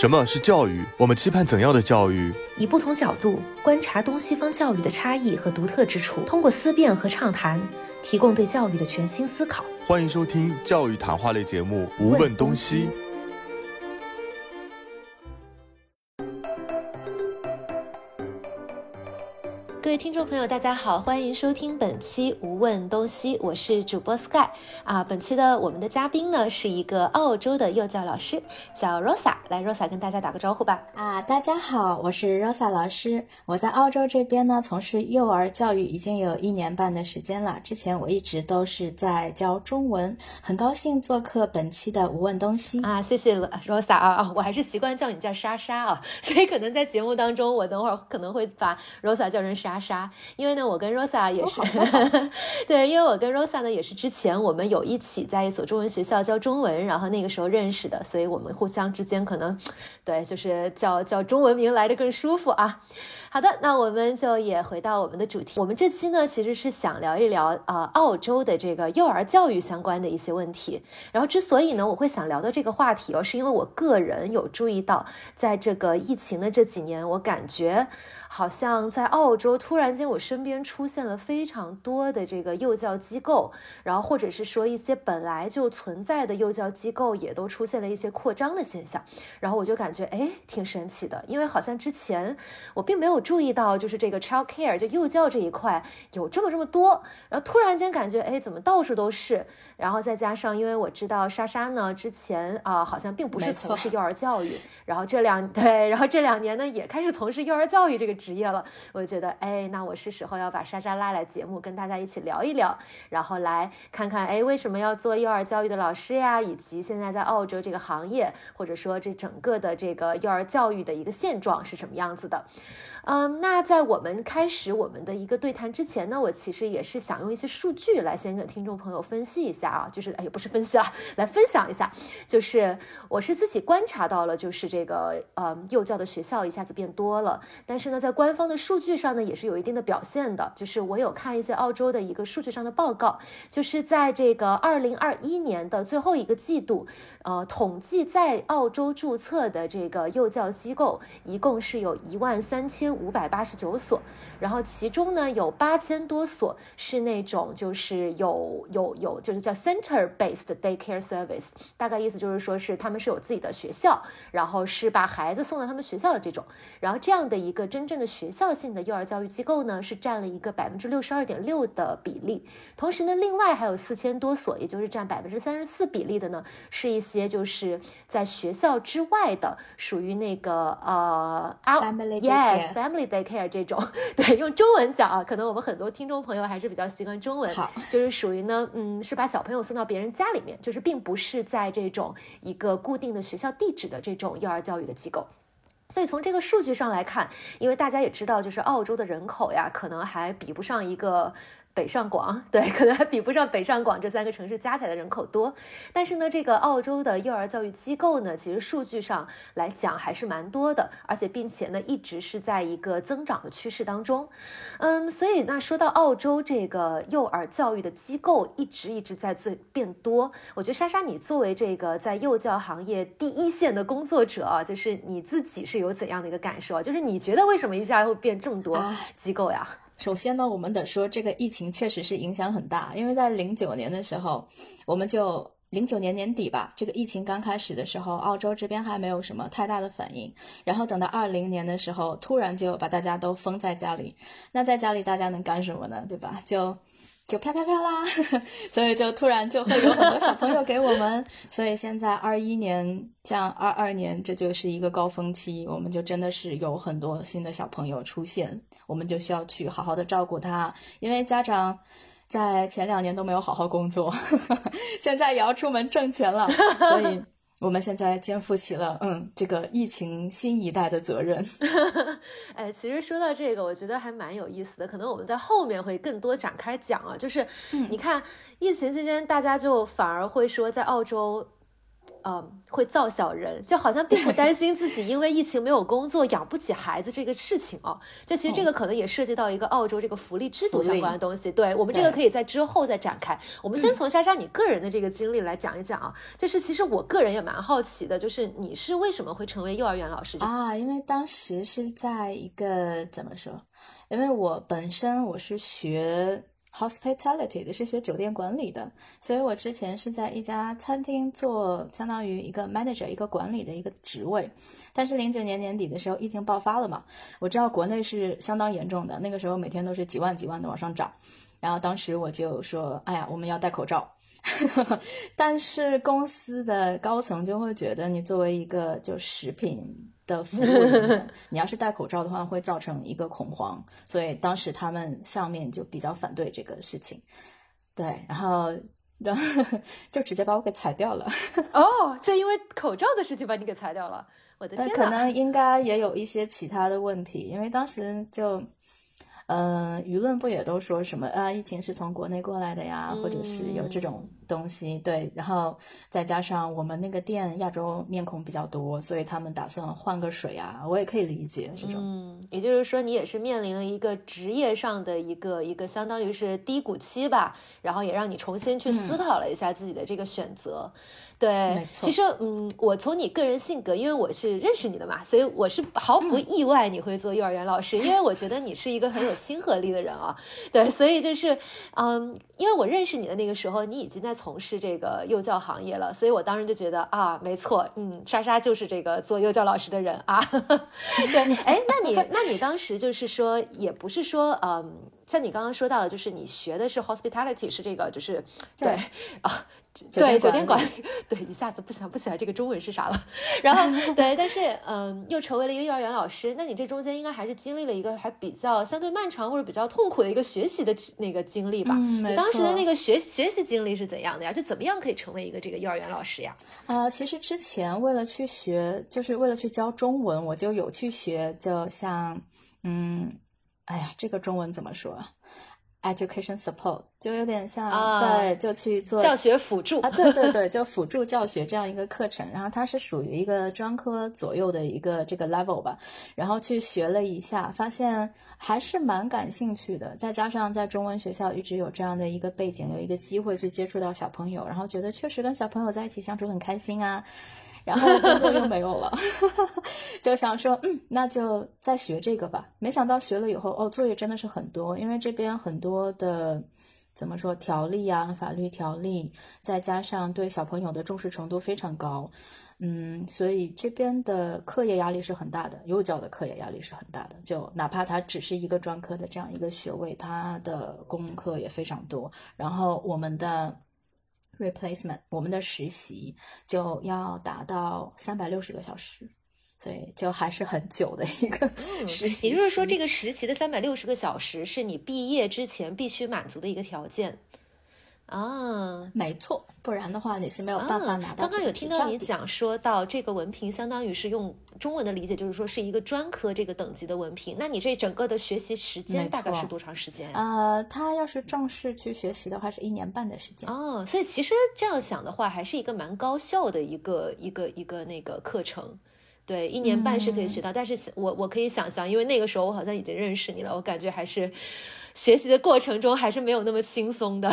什么是教育？我们期盼怎样的教育？以不同角度观察东西方教育的差异和独特之处，通过思辨和畅谈，提供对教育的全新思考。欢迎收听教育谈话类节目《无问东西》。各位听众朋友，大家好，欢迎收听本期《无问东西》，我是主播 Sky 啊。本期的我们的嘉宾呢是一个澳洲的幼教老师，叫 Rosa。来，Rosa 跟大家打个招呼吧。啊，大家好，我是 Rosa 老师。我在澳洲这边呢，从事幼儿教育已经有一年半的时间了。之前我一直都是在教中文，很高兴做客本期的《无问东西》啊。谢谢 Rosa 啊啊，我还是习惯叫你叫莎莎啊，所以可能在节目当中，我等会儿可能会把 Rosa 叫成莎。莎，因为呢，我跟 Rosa 也是，对，因为我跟 Rosa 呢也是之前我们有一起在一所中文学校教中文，然后那个时候认识的，所以我们互相之间可能，对，就是叫叫中文名来的更舒服啊。好的，那我们就也回到我们的主题。我们这期呢，其实是想聊一聊啊，澳洲的这个幼儿教育相关的一些问题。然后，之所以呢，我会想聊的这个话题哦，是因为我个人有注意到，在这个疫情的这几年，我感觉好像在澳洲突然间，我身边出现了非常多的这个幼教机构，然后或者是说一些本来就存在的幼教机构，也都出现了一些扩张的现象。然后我就感觉，哎，挺神奇的，因为好像之前我并没有。注意到就是这个 child care 就幼教这一块有这么这么多，然后突然间感觉哎怎么到处都是，然后再加上因为我知道莎莎呢之前啊好像并不是从事幼儿教育，然后这两 对，然后这两年呢也开始从事幼儿教育这个职业了，我就觉得哎那我是时候要把莎莎拉来节目跟大家一起聊一聊，然后来看看哎为什么要做幼儿教育的老师呀，以及现在在澳洲这个行业或者说这整个的这个幼儿教育的一个现状是什么样子的。嗯，那在我们开始我们的一个对谈之前呢，我其实也是想用一些数据来先跟听众朋友分析一下啊，就是哎也不是分析啊，来分享一下，就是我是自己观察到了，就是这个呃幼教的学校一下子变多了，但是呢，在官方的数据上呢，也是有一定的表现的，就是我有看一些澳洲的一个数据上的报告，就是在这个二零二一年的最后一个季度，呃，统计在澳洲注册的这个幼教机构一共是有一万三千。五百八十九所，然后其中呢有八千多所是那种就是有有有就是叫 center based daycare service，大概意思就是说是他们是有自己的学校，然后是把孩子送到他们学校的这种，然后这样的一个真正的学校性的幼儿教育机构呢是占了一个百分之六十二点六的比例，同时呢另外还有四千多所，也就是占百分之三十四比例的呢是一些就是在学校之外的，属于那个呃 out yes。Family daycare 这种，对，用中文讲啊，可能我们很多听众朋友还是比较习惯中文，好，就是属于呢，嗯，是把小朋友送到别人家里面，就是并不是在这种一个固定的学校地址的这种幼儿教育的机构。所以从这个数据上来看，因为大家也知道，就是澳洲的人口呀，可能还比不上一个。北上广 对，可能还比不上北上广这三个城市加起来的人口多，但是呢，这个澳洲的幼儿教育机构呢，其实数据上来讲还是蛮多的，而且并且呢，一直是在一个增长的趋势当中。嗯，所以那说到澳洲这个幼儿教育的机构，一直一直在最变多。我觉得莎莎，你作为这个在幼教行业第一线的工作者啊，就是你自己是有怎样的一个感受？就是你觉得为什么一下会变这么多机构呀？首先呢，我们得说这个疫情确实是影响很大，因为在零九年的时候，我们就零九年年底吧，这个疫情刚开始的时候，澳洲这边还没有什么太大的反应，然后等到二零年的时候，突然就把大家都封在家里，那在家里大家能干什么呢？对吧？就。就飘飘飘啦，所以就突然就会有很多小朋友给我们，所以现在二一年像二二年，这就是一个高峰期，我们就真的是有很多新的小朋友出现，我们就需要去好好的照顾他，因为家长在前两年都没有好好工作，现在也要出门挣钱了，所以。我们现在肩负起了嗯这个疫情新一代的责任。哎，其实说到这个，我觉得还蛮有意思的。可能我们在后面会更多展开讲啊。就是你看疫情期间，大家就反而会说，在澳洲嗯，会造小人，就好像并不担心自己因为疫情没有工作养不起孩子这个事情哦。就其实这个可能也涉及到一个澳洲这个福利制度相关的东西。对我们这个可以在之后再展开。我们先从莎莎你个人的这个经历来讲一讲啊。就是其实我个人也蛮好奇的，就是你是为什么会成为幼儿园老师啊？因为当时是在一个怎么说？因为我本身我是学。Hospitality 的是学酒店管理的，所以我之前是在一家餐厅做相当于一个 manager 一个管理的一个职位。但是零九年年底的时候，疫情爆发了嘛，我知道国内是相当严重的，那个时候每天都是几万几万的往上涨。然后当时我就说，哎呀，我们要戴口罩。但是公司的高层就会觉得，你作为一个就食品。的 服务人员，你要是戴口罩的话，会造成一个恐慌，所以当时他们上面就比较反对这个事情，对，然后 就直接把我给裁掉了。哦，就因为口罩的事情把你给裁掉了，我的天可能应该也有一些其他的问题，因为当时就。嗯，舆论不也都说什么啊？疫情是从国内过来的呀，或者是有这种东西？对，然后再加上我们那个店亚洲面孔比较多，所以他们打算换个水啊，我也可以理解这种。嗯，也就是说，你也是面临了一个职业上的一个一个相当于是低谷期吧，然后也让你重新去思考了一下自己的这个选择。对，其实嗯，我从你个人性格，因为我是认识你的嘛，所以我是毫不意外你会做幼儿园老师，因为我觉得你是一个很有亲和力的人啊。对，所以就是嗯，因为我认识你的那个时候，你已经在从事这个幼教行业了，所以我当时就觉得啊，没错，嗯，莎莎就是这个做幼教老师的人啊。对，哎，那你那你当时就是说，也不是说嗯，像你刚刚说到的，就是你学的是 hospitality，是这个就是对啊。对酒店管理，对一下子不想不起来这个中文是啥了。然后 对，但是嗯，又成为了一个幼儿园老师。那你这中间应该还是经历了一个还比较相对漫长或者比较痛苦的一个学习的那个经历吧？嗯，你当时的那个学学习经历是怎样的呀？就怎么样可以成为一个这个幼儿园老师呀？啊，其实之前为了去学，就是为了去教中文，我就有去学，就像嗯，哎呀，这个中文怎么说？Education support 就有点像，对，就去做教学辅助啊，对对对，就辅助教学这样一个课程。然后它是属于一个专科左右的一个这个 level 吧。然后去学了一下，发现还是蛮感兴趣的。再加上在中文学校一直有这样的一个背景，有一个机会去接触到小朋友，然后觉得确实跟小朋友在一起相处很开心啊。然后工作又没有了，就想说，嗯，那就再学这个吧。没想到学了以后，哦，作业真的是很多，因为这边很多的怎么说条例啊，法律条例，再加上对小朋友的重视程度非常高，嗯，所以这边的课业压力是很大的，幼教的课业压力是很大的。就哪怕它只是一个专科的这样一个学位，它的功课也非常多。然后我们的。replacement，我们的实习就要达到三百六十个小时，所以就还是很久的一个实习。也就是说，这个实习的三百六十个小时是你毕业之前必须满足的一个条件。啊，没错，不然的话你是没有办法拿到。刚刚有听到你讲说到这个文凭，相当于是用中文的理解，就是说是一个专科这个等级的文凭。那你这整个的学习时间大概是多长时间？呃，他要是正式去学习的话，是一年半的时间。哦，所以其实这样想的话，还是一个蛮高效的一个一个一个那个课程。对，一年半是可以学到，但是我我可以想象，因为那个时候我好像已经认识你了，我感觉还是学习的过程中还是没有那么轻松的。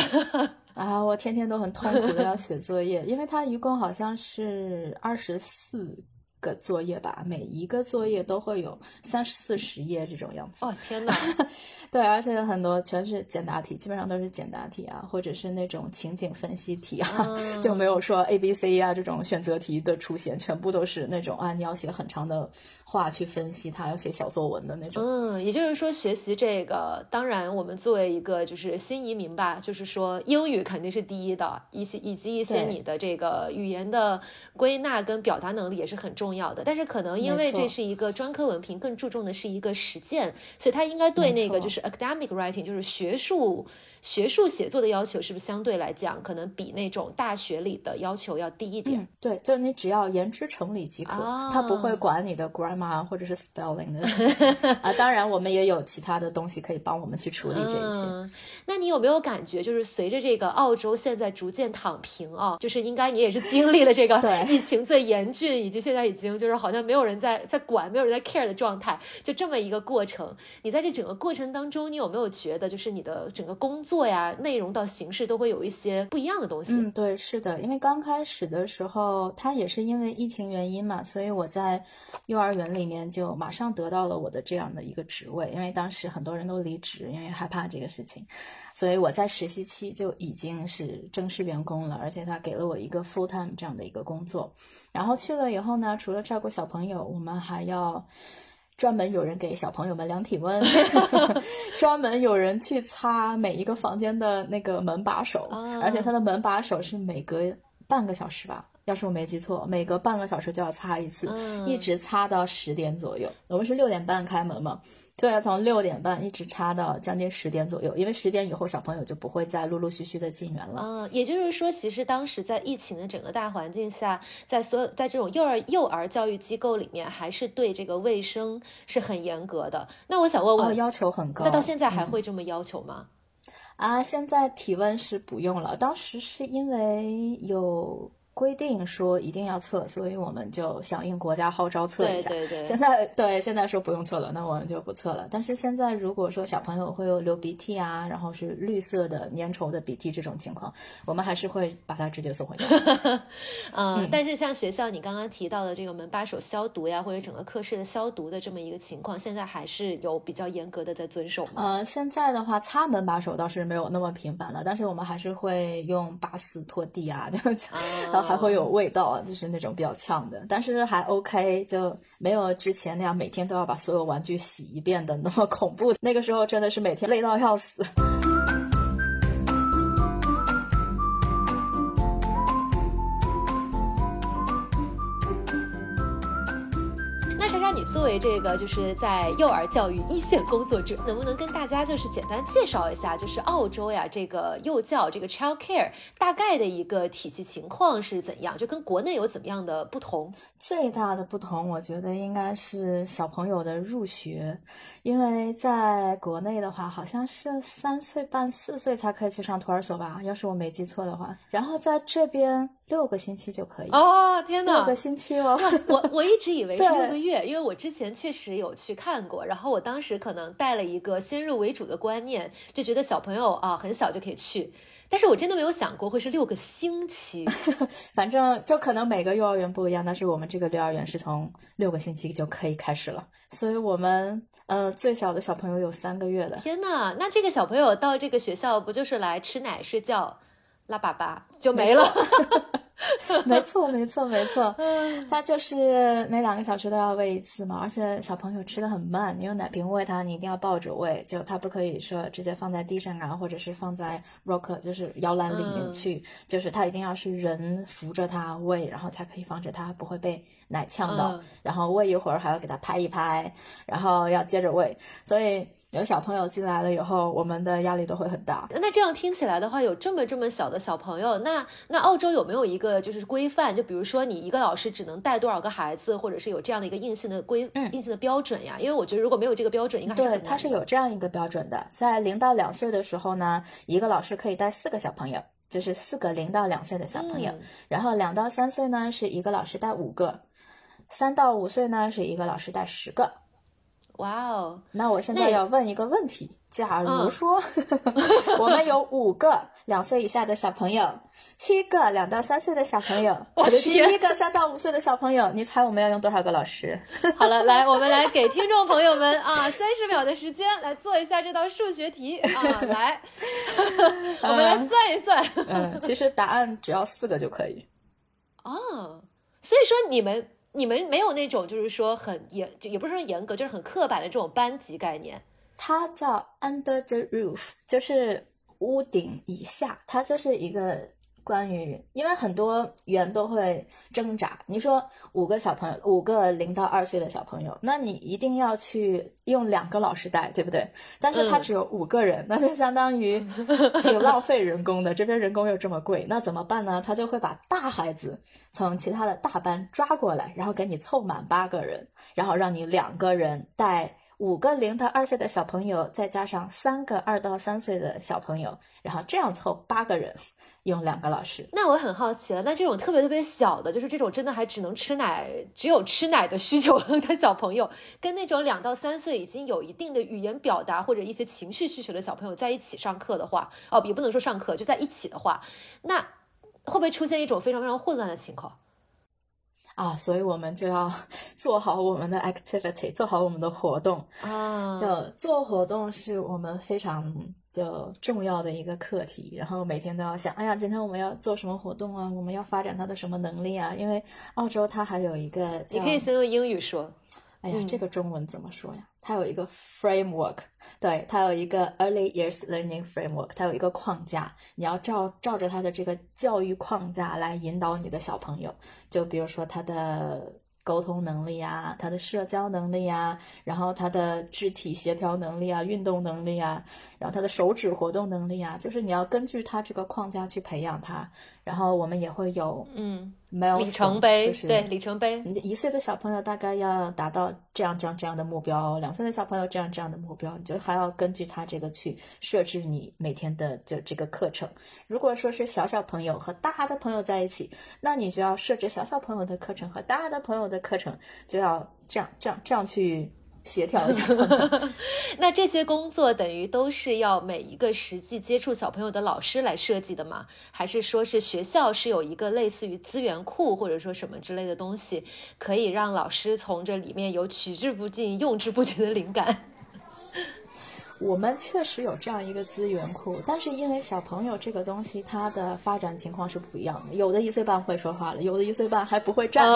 啊，我天天都很痛苦的要写作业，因为它一共好像是二十四。个作业吧，每一个作业都会有三四十页这种样子。哦天哪！对，而且很多全是简答题，基本上都是简答题啊，或者是那种情景分析题啊，就没有说 A、B、C 啊这种选择题的出现，全部都是那种啊，你要写很长的话去分析它，要写小作文的那种。嗯，也就是说，学习这个，当然我们作为一个就是新移民吧，就是说英语肯定是第一的，一些以及一些你的这个语言的归纳跟表达能力也是很重。要的。但是可能因为这是一个专科文凭，更注重的是一个实践，所以它应该对那个就是 academic writing，就是学术学术写作的要求，是不是相对来讲可能比那种大学里的要求要低一点？嗯，对，就是你只要言之成理即可，他不会管你的 grammar 或者是 spelling 的事情 啊。当然，我们也有其他的东西可以帮我们去处理这一些。嗯，那你有没有感觉，就是随着这个澳洲现在逐渐躺平啊，就是应该你也是经历了这个对 疫情最严峻，以及现在已经就是好像没有人在在管，没有人在 care 的状态，就这么一个过程。你在这整个过程当中，你有没有觉得，就是你的整个工作呀、内容到形式都会有一些不一样的东西？嗯，对，是的，因为刚开始的时候，它也是因为疫情原因嘛，所以我在幼儿园里面就马上得到了我的这样的一个职位，因为当时很多人都离职，因为害怕这个事情，所以我在实习期就已经是正式员工了，而且他给了我一个 full time 这样的一个工作，然后去了以后呢，除了照顾小朋友，我们还要。专门有人给小朋友们量体温，专门有人去擦每一个房间的那个门把手，啊而且他的门把手是每隔半个小时吧，要是我没记错，每隔半个小时就要擦一次，嗯一直擦到十点左右。我们是六点半开门嘛，就要从六点半一直擦到将近十点左右，因为十点以后小朋友就不会再陆陆续续的进园了。嗯，也就是说，其实当时在疫情的整个大环境下，在所有在这种幼儿幼儿教育机构里面，还是对这个卫生是很严格的。那我想问问，哦，要求很高。那到现在还嗯会这么要求吗？啊，现在体温是不用了，当时是因为有规定说一定要测，所以我们就响应国家号召测一下。对对对，现在对现在说不用测了，那我们就不测了。但是现在如果说小朋友会有流鼻涕啊，然后是绿色的粘稠的鼻涕这种情况，我们还是会把他直接送回家。嗯，但是像学校你刚刚提到的这个门把手消毒呀，或者整个课室的消毒的这么一个情况，现在还是有比较严格的在遵守吗？呃，现在的话擦门把手倒是没有那么频繁了，但是我们还是会用拔丝拖地啊，就然后还会有味道啊，就是那种比较呛的，但是还 OK，就没有之前那样每天都要把所有玩具洗一遍的那么恐怖。那个时候真的是每天累到要死。为这个就是在幼儿教育一线工作者，能不能跟大家就是简单介绍一下，就是澳洲呀这个幼教这个 child care 大概的一个体系情况是怎样？就跟国内有怎么样的不同？最大的不同，我觉得应该是小朋友的入学，因为在国内的话，好像是三岁半、四岁才可以去上托儿所吧，要是我没记错的话。然后在这边六个星期就可以，哦，天哪！六个星期哦。我我一直以为是六个月，因为我之前确实有去看过，然后我当时可能带了一个先入为主的观念，就觉得小朋友啊很小就可以去，但是我真的没有想过会是六个星期。反正就可能每个幼儿园不一样，但是我们这个幼儿园是从六个星期就可以开始了，所以我们呃最小的小朋友有三个月的。天呐，那这个小朋友到这个学校不就是来吃奶、睡觉、拉粑粑就没了？没错，没错，没错，他就是每两个小时都要喂一次嘛，而且小朋友吃的很慢，你用奶瓶喂他，你一定要抱着喂，就他不可以说直接放在地上啊，或者是放在 rock 就是摇篮里面去，就是他一定要是人扶着他喂，然后才可以防止他不会被奶呛到，嗯。然后喂一会儿还要给他拍一拍，然后要接着喂，所以有小朋友进来了以后，我们的压力都会很大。那这样听起来的话，有这么这么小的小朋友，那那澳洲有没有一个就是规范？就比如说你一个老师只能带多少个孩子，或者是有这样的一个硬性的规、嗯硬性的标准呀？因为我觉得如果没有这个标准，应该还是对，它是有这样一个标准的，在零到两岁的时候呢，一个老师可以带四个小朋友，就是四个零到两岁的小朋友。嗯然后两到三岁呢，是一个老师带五个；三到五岁呢，是一个老师带十个。哇哦，那我现在要问一个问题：假如嗯说 我们有五个两岁以下的小朋友，七个两到三岁的小朋友，我的天一个三到五岁的小朋友，你猜我们要用多少个老师？好了，来，我们来给听众朋友们啊，三十秒的时间来做一下这道数学题啊，来，我们来算一算。嗯，其实答案只要四个就可以。哦，所以说你们你们没有那种就是说很严，就也不是说严格，就是很刻板的这种班级概念。它叫 under the roof，就是屋顶以下，它就是一个关于，因为很多园都会挣扎。你说五个小朋友，五个零到二岁的小朋友，那你一定要去用两个老师带，对不对？但是他只有五个人，那就相当于 挺浪费人工的。这边人工又这么贵，那怎么办呢？他就会把大孩子从其他的大班抓过来，然后给你凑满八个人，然后让你两个人带。五个零到二岁的小朋友，再加上三个二到三岁的小朋友，然后这样凑八个人，用两个老师。那我很好奇了，那这种特别特别小的，就是这种真的还只能吃奶，只有吃奶的需求的小朋友，跟那种两到三岁已经有一定的语言表达或者一些情绪需求的小朋友在一起上课的话，哦，也不能说上课，就在一起的话，那会不会出现一种非常非常混乱的情况？啊，所以我们就要 做好我们的 activity，做好我们的活动啊。就做活动是我们非常就重要的一个课题，然后每天都要想，哎呀，今天我们要做什么活动啊？我们要发展他的什么能力啊？因为澳洲它还有一个，你可以先用英语说。哎呀，这个中文怎么说呀？它有一个 framework，对，它有一个 early years learning framework，它有一个框架，你要照照着它的这个教育框架来引导你的小朋友。就比如说他的沟通能力啊，他的社交能力啊，然后他的肢体协调能力啊，运动能力啊，然后他的手指活动能力啊，就是你要根据他这个框架去培养他。然后我们也会有嗯。没有里程碑，对里程碑。你一岁的小朋友大概要达到这样这样这样的目标，两岁的小朋友这样这样的目标，你就还要根据他这个去设置你每天的就这个课程。如果说是小小朋友和大的朋友在一起，那你就要设置小小朋友的课程和大的朋友的课程，就要这样这样这样去。协调一下，那这些工作等于都是要每一个实际接触小朋友的老师来设计的吗？还是说是学校是有一个类似于资源库或者说什么之类的东西，可以让老师从这里面有取之不尽、用之不竭的灵感？我们确实有这样一个资源库，但是因为小朋友这个东西，他的发展情况是不一样的。有的一岁半会说话了，有的一岁半还不会站，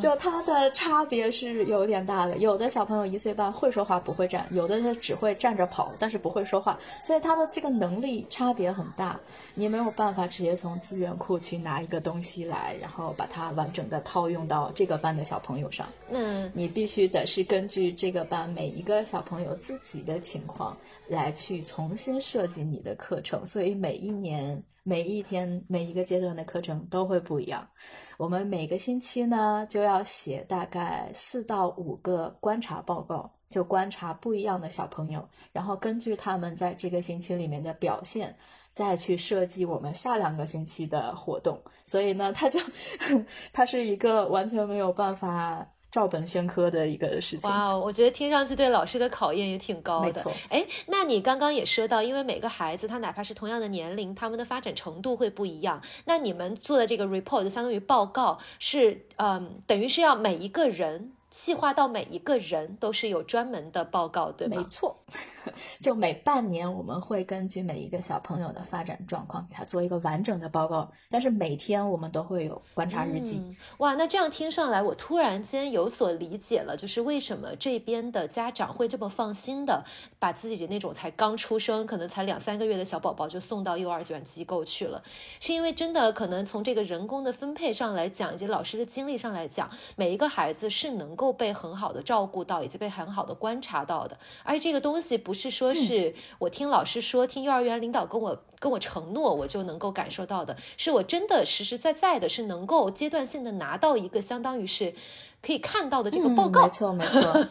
就他的差别是有点大的。有的小朋友一岁半会说话不会站，有的是只会站着跑，但是不会说话，所以他的这个能力差别很大。你没有办法直接从资源库去拿一个东西来，然后把它完整的套用到这个班的小朋友上。嗯，你必须得是根据这个班每一个小朋友自己的情况。来去重新设计你的课程，所以每一年、每一天、每一个阶段的课程都会不一样。我们每个星期呢，就要写大概四到五个观察报告，就观察不一样的小朋友，然后根据他们在这个星期里面的表现，再去设计我们下两个星期的活动。所以呢，它就 它是一个完全没有办法。照本宣科的一个事情。哇，我觉得听上去对老师的考验也挺高的。没错。哎，那你刚刚也说到，因为每个孩子他哪怕是同样的年龄，他们的发展程度会不一样。那你们做的这个 report 就相当于报告，是嗯，等于是要每一个人。细化到每一个人都是有专门的报告，对吗？没错，就每半年我们会根据每一个小朋友的发展状况给他做一个完整的报告，但是每天我们都会有观察日记。哇，那这样听上来，我突然间有所理解了，就是为什么这边的家长会这么放心的把自己的那种才刚出生、可能才两三个月的小宝宝就送到幼儿园机构去了，是因为真的可能从这个人工的分配上来讲，以及老师的经历上来讲，每一个孩子是能。够被很好的照顾到，以及被很好的观察到的，而且这个东西不是说是我听老师说，听幼儿园领导跟我跟我承诺，我就能够感受到的，是我真的实实在在的，是能够阶段性的拿到一个相当于是可以看到的这个报告，没错没 错，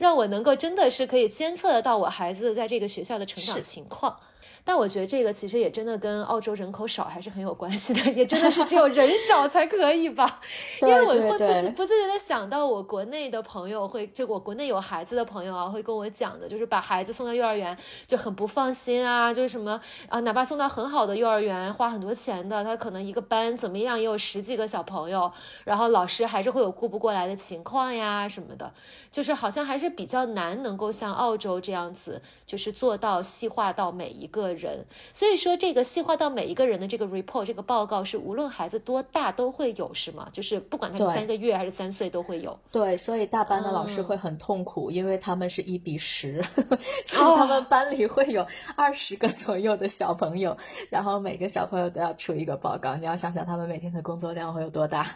让我能够真的是可以监测得到我孩子在这个学校的成长情况。但我觉得这个其实也真的跟澳洲人口少还是很有关系的，也真的是只有人少才可以吧？因为我会不自不自觉的想到我国内的朋友会，就我国内有孩子的朋友啊，会跟我讲的，就是把孩子送到幼儿园就很不放心啊，就是什么啊，哪怕送到很好的幼儿园，花很多钱的，他可能一个班怎么样也有十几个小朋友，然后老师还是会有顾不过来的情况呀什么的，就是好像还是比较难能够像澳洲这样子，就是做到细化到每一个。的人。所以说，这个细化到每一个人的这个 report 这个报告是无论孩子多大都会有，是吗？就是不管他是三个月还是三岁都会有。对，所以大班的老师会很痛苦，因为他们是一比十，所以他们班里会有二十个左右的小朋友，然后每个小朋友都要出一个报告。你要想想他们每天的工作量会有多大。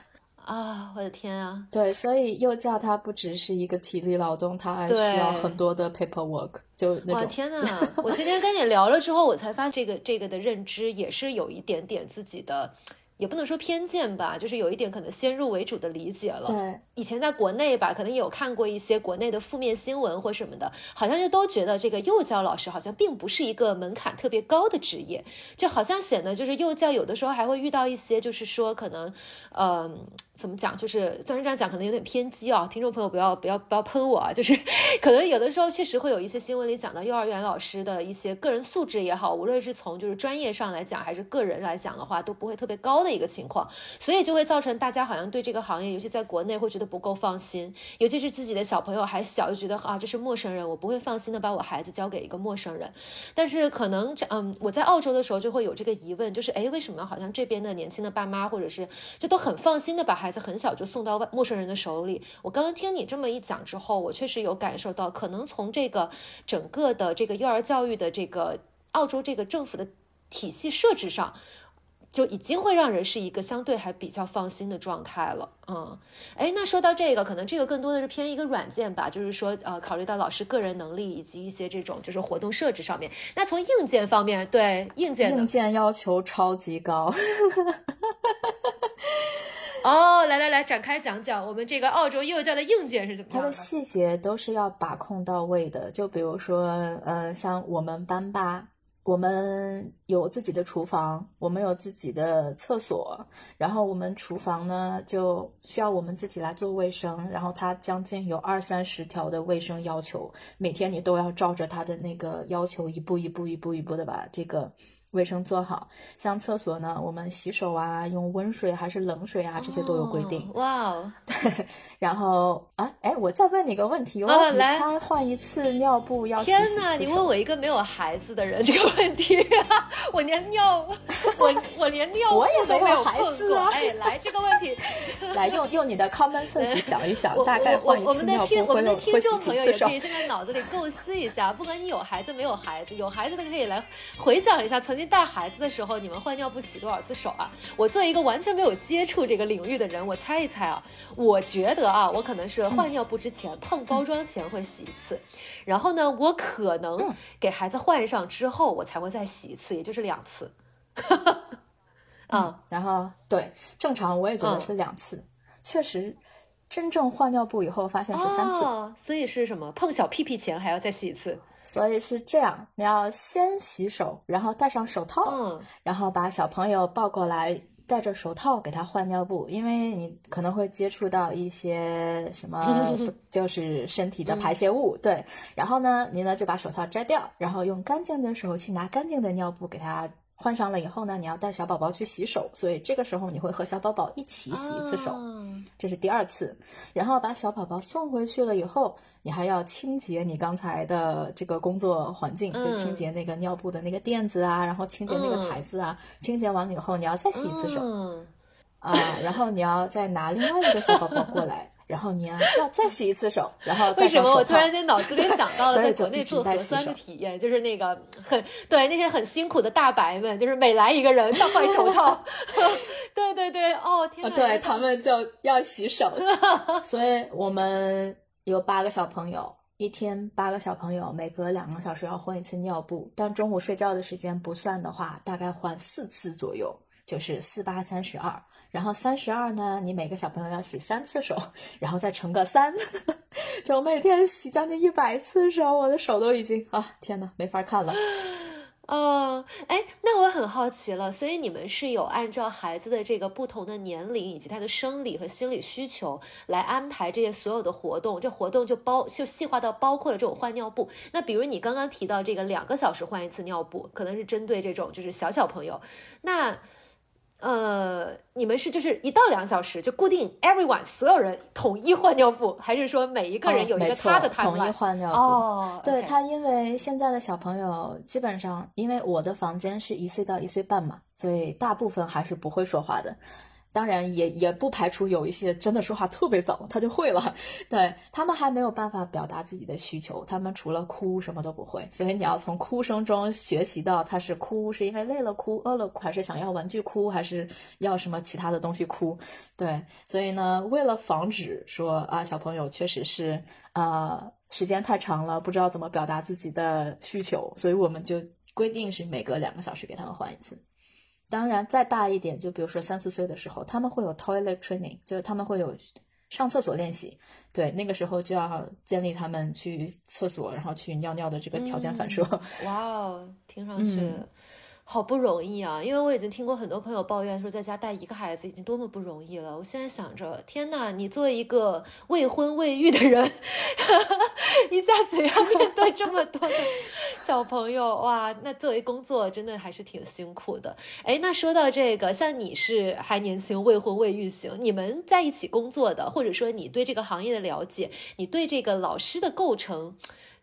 啊，我的天啊！对，所以幼教它不只是一个体力劳动，它还需要很多的 paperwork，就那种。哇，天呐！我今天跟你聊了之后，我才发现这个这个的认知也是有一点点自己的。也不能说偏见吧，就是有一点可能先入为主的理解了。对，以前在国内吧，可能有看过一些国内的负面新闻或什么的，好像就都觉得这个幼教老师好像并不是一个门槛特别高的职业，就好像显得就是幼教有的时候还会遇到一些，就是说可能，嗯，怎么讲，就是虽然这样讲可能有点偏激啊，听众朋友不要不要不要喷我啊，就是 可能有的时候确实会有一些新闻里讲到幼儿园老师的一些个人素质也好，无论是从就是专业上来讲，还是个人来讲的话，都不会特别高。的一个情况，所以就会造成大家好像对这个行业，尤其在国内会觉得不够放心，尤其是自己的小朋友还小，就觉得啊这是陌生人，我不会放心的把我孩子交给一个陌生人。但是可能这嗯，我在澳洲的时候就会有这个疑问，就是哎，为什么好像这边的年轻的爸妈或者是就都很放心的把孩孩子很小就送到外陌生人的手里？我刚刚听你这么一讲之后，我确实有感受到，可能从这个整个的这个幼儿教育的这个澳洲这个政府的体系设置上。就已经会让人是一个相对还比较放心的状态了，嗯，哎，那说到这个，可能这个更多的是偏一个软件吧，就是说，呃，考虑到老师个人能力以及一些这种就是活动设置上面。那从硬件方面，对硬件，硬件要求超级高。哦，来来来，展开讲讲我们这个澳洲幼教的硬件是怎么样的？它的细节都是要把控到位的，就比如说，嗯，像我们班吧。我们有自己的厨房，我们有自己的厕所，然后我们厨房呢就需要我们自己来做卫生，然后它将近有二三十条的卫生要求，每天你都要照着它的那个要求一步一步一步一步的把这个。卫生做好，像厕所呢，我们洗手啊，用温水还是冷水啊，这些都有规定。哇哦，对，然后啊，哎，我再问你个问题，我你猜换一次尿布要天哪，你问我一个没有孩子的人这个问题，我连尿，我我连尿我也都没有孩子啊。哎，来这个问题，来用用你的 common sense 想一想，大概换一次尿布我们的听众朋友也可以现在脑子里构思一下，不管你有孩子没有孩子，有孩子的可以来回想一下曾经。带孩子的时候，你们换尿布洗多少次手啊？我作为一个完全没有接触这个领域的人，我猜一猜啊，我觉得啊，我可能是换尿布之前碰包装前会洗一次，然后呢，我可能给孩子换上之后，我才会再洗一次，也就是两次。嗯，然后对，正常我也觉得是两次，确实，真正换尿布以后发现是三次，所以是什么？碰小屁屁前还要再洗一次。所以是这样，你要先洗手，然后戴上手套，嗯然后把小朋友抱过来，戴着手套给他换尿布，因为你可能会接触到一些什么，就是身体的排泄物，对。然后呢，您呢就把手套摘掉，然后用干净的手去拿干净的尿布给他。换上了以后呢，你要带小宝宝去洗手，所以这个时候你会和小宝宝一起洗一次手，这是第二次。然后把小宝宝送回去了以后，你还要清洁你刚才的这个工作环境，就清洁那个尿布的那个垫子啊，然后清洁那个台子啊。清洁完了以后，你要再洗一次手，啊，然后你要再拿另外一个小宝宝过来。然后你要再洗一次手，然后为什么我突然间脑子里想到了在 国内做核酸的体验，就是那个很 对那些很辛苦的大白们，就是每来一个人要换手套，对对对，哦天，对他们就要洗手，所以我们有八个小朋友，一天八个小朋友，每隔两个小时要换一次尿布，但中午睡觉的时间不算的话，大概换四次左右，就是四八三十二。然后三十二呢，你每个小朋友要洗三次手，然后再乘个三，就每天洗将近一百次手，我的手都已经啊，天呐，没法看了。哦，哎，那我很好奇了，所以你们是有按照孩子的这个不同的年龄以及他的生理和心理需求来安排这些所有的活动，这活动就包就细化到包括了这种换尿布。那比如你刚刚提到这个两个小时换一次尿布，可能是针对这种就是小小朋友，那。呃，你们是就是一到两小时就固定 everyone 所有人统一换尿布，还是说每一个人有一个他的统一换尿布？哦，对他，因为现在的小朋友基本上，因为我的房间是一岁到一岁半嘛，所以大部分还是不会说话的。当然也也不排除有一些真的说话特别早，他就会了。对他们还没有办法表达自己的需求，他们除了哭什么都不会。所以你要从哭声中学习到他是哭是因为累了哭、饿了哭，还是想要玩具哭，还是要什么其他的东西哭。对，所以呢，为了防止说啊小朋友确实是啊时间太长了不知道怎么表达自己的需求，所以我们就规定是每隔两个小时给他们换一次。当然，再大一点，就比如说三四岁的时候，他们会有 toilet training，就是他们会有上厕所练习。对，那个时候就要建立他们去厕所，然后去尿尿的这个条件反射。哇哦，听上去。好不容易啊！因为我已经听过很多朋友抱怨说，在家带一个孩子已经多么不容易了。我现在想着，天呐，你作为一个未婚未育的人，一下子要面对这么多的小朋友，哇，那作为工作真的还是挺辛苦的。哎，那说到这个，像你是还年轻、未婚未育型，你们在一起工作的，或者说你对这个行业的了解，你对这个老师的构成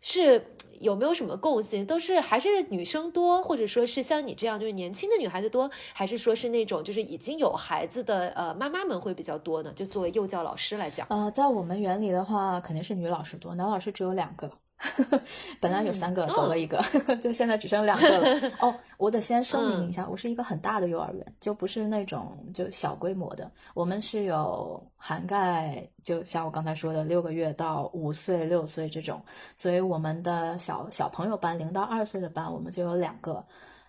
是？有没有什么共性？都是还是女生多，或者说是像你这样就是年轻的女孩子多，还是说是那种就是已经有孩子的呃妈妈们会比较多呢？就作为幼教老师来讲，呃，在我们园里的话，肯定是女老师多，男老师只有两个。本来有三个，走了一个，就现在只剩两个了。哦，我得先声明一下，我是一个很大的幼儿园，就不是那种就小规模的。我们是有涵盖，就像我刚才说的，六个月到五岁、六岁这种。所以我们的小小朋友班，零到二岁的班，我们就有两个；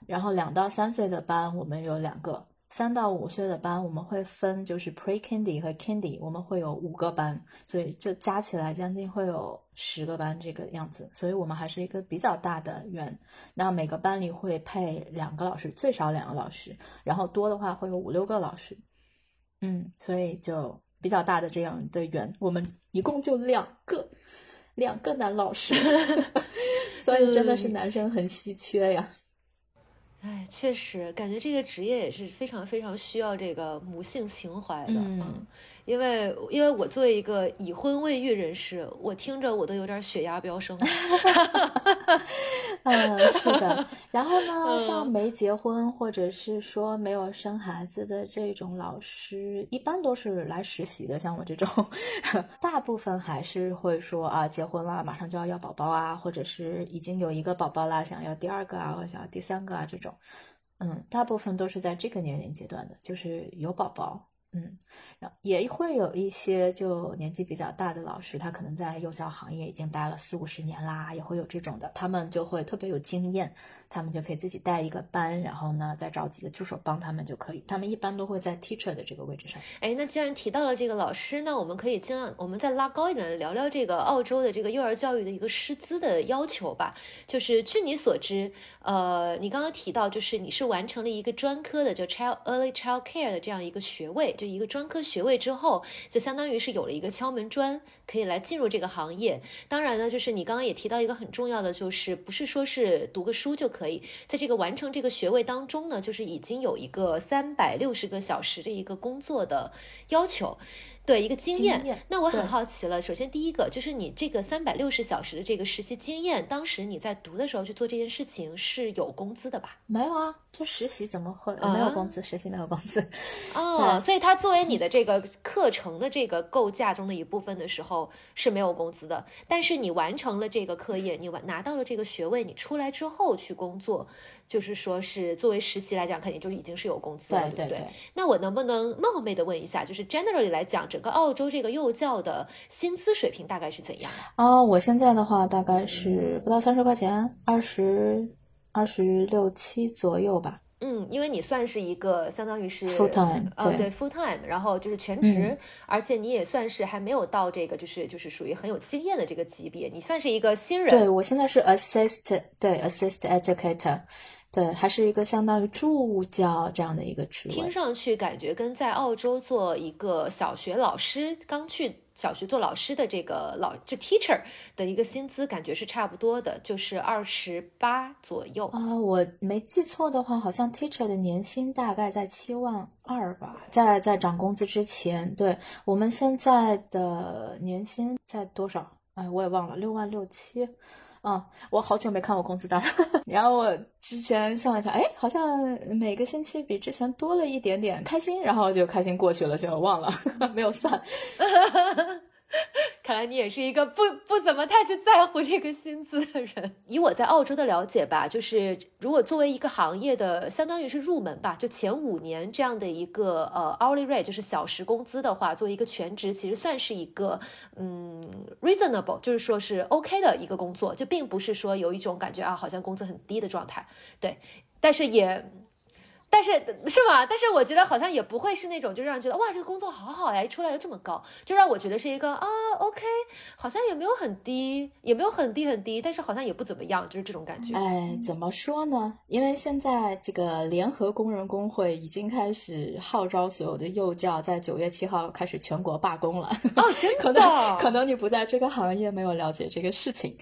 然后两到三岁的班，我们有两个。三到五岁的班我们会分，就是 pre kindy 和 kindy，我们会有五个班，所以就加起来将近会有十个班这个样子。所以我们还是一个比较大的园，那每个班里会配两个老师，最少两个老师，然后多的话会有五六个老师。嗯，所以就比较大的这样的园，我们一共就两个，两个男老师，所以真的是男生很稀缺呀。哎，确实，感觉这个职业也是非常非常需要这个母性情怀的，嗯。因为因为我作为一个已婚未育人士，我听着我都有点血压飙升。嗯，是的。然后呢，像没结婚或者是说没有生孩子的这种老师，一般都是来实习的。像我这种，大部分还是会说啊，结婚了马上就要要宝宝啊，或者是已经有一个宝宝啦，想要第二个啊，或者想要第三个啊这种。嗯，大部分都是在这个年龄阶段的，就是有宝宝。嗯，然后也会有一些就年纪比较大的老师，他可能在幼教行业已经待了四五十年啦，也会有这种的，他们就会特别有经验。他们就可以自己带一个班，然后呢，再找几个助手帮他们就可以。他们一般都会在 teacher 的这个位置上。哎，那既然提到了这个老师，那我们可以尽量我们再拉高一点聊聊这个澳洲的这个幼儿教育的一个师资的要求吧。就是据你所知，呃，你刚刚提到就是你是完成了一个专科的叫 child early child care 的这样一个学位，就一个专科学位之后，就相当于是有了一个敲门砖，可以来进入这个行业。当然呢，就是你刚刚也提到一个很重要的，就是不是说是读个书就可以。在这个完成这个学位当中呢，就是已经有一个三百六十个小时的一个工作的要求。对一个经验，那我很好奇了。首先，第一个就是你这个三百六十小时的这个实习经验，当时你在读的时候去做这件事情是有工资的吧？没有啊，就实习怎么会没有工资？实习没有工资 哦，所以它作为你的这个课程的这个构架中的一部分的时候是没有工资的。但是你完成了这个课业，你完拿到了这个学位，你出来之后去工作，就是说是作为实习来讲，肯定就是已经是有工资了，对不对？那我能不能冒昧的问一下，就是 generally 来讲？整个澳洲这个幼教的薪资水平大概是怎样哦？我现在的话大概是不到三十块钱，二十二十六七左右吧。嗯，因为你算是一个相当于是 full time，对 full time，然后就是全职，而且你也算是还没有到这个就是就是属于很有经验的这个级别，你算是一个新人。对我现在是 assist，对 assist educator。对，还是一个相当于助教这样的一个职位。听上去感觉跟在澳洲做一个小学老师刚去小学做老师的这个老就 teacher 的一个薪资，感觉是差不多的，就是二十八左右啊。我没记错的话，好像 teacher 的年薪大概在七万二吧，在在涨工资之前。对我们现在的年薪在多少？哎，我也忘了，六万六七。啊，我好久没看过工资单了。然后我之前算了一下，哎，好像每个星期比之前多了一点点，开心。然后就开心过去了，就忘了，没有算。看来你也是一个不不怎么太去在乎这个薪资的人。以我在澳洲的了解吧，就是如果作为一个行业的，相当于是入门吧，就前五年这样的一个呃 hourly rate，就是小时工资的话，作为一个全职，其实算是一个嗯 reasonable，就是说是 OK 的一个工作，就并不是说有一种感觉啊，好像工资很低的状态。对，但是也。但是是吗？但是我觉得好像也不会是那种，就让人觉得哇，这个工作好好呀，一出来就这么高，就让我觉得是一个啊，OK，好像也没有很低，也没有很低很低，但是好像也不怎么样，就是这种感觉。哎，怎么说呢？因为现在这个联合工人工会已经开始号召所有的幼教在九月七号开始全国罢工了。哦，真的？可能可能你不在这个行业，没有了解这个事情。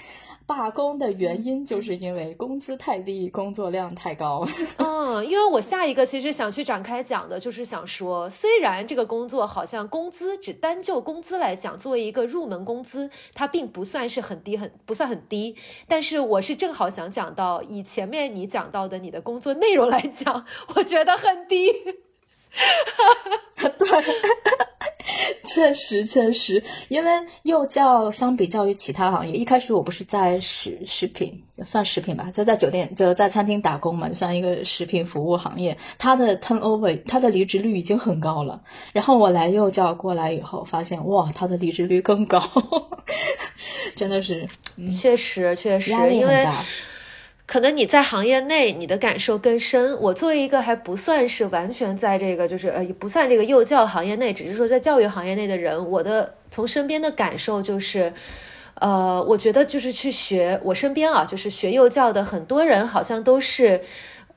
罢工的原因就是因为工资太低，工作量太高。嗯，因为我下一个其实想去展开讲的，就是想说，虽然这个工作好像工资只单就工资来讲，作为一个入门工资，它并不算是很低，很不算很低。但是我是正好想讲到，以前面你讲到的你的工作内容来讲，我觉得很低。对。确实，确实，因为幼教相比较于其他行业，一开始我不是在食食品，就算食品吧，就在酒店，就在餐厅打工嘛，就算一个食品服务行业，它的 turnover，它的离职率已经很高了。然后我来幼教过来以后，发现哇，它的离职率更高，真的是，确实，确实，因为。可能你在行业内，你的感受更深。我作为一个还不算是完全在这个，就是呃，也不算这个幼教行业内，只是说在教育行业内的人，我的从身边的感受就是，呃，我觉得就是去学，我身边啊，就是学幼教的很多人，好像都是。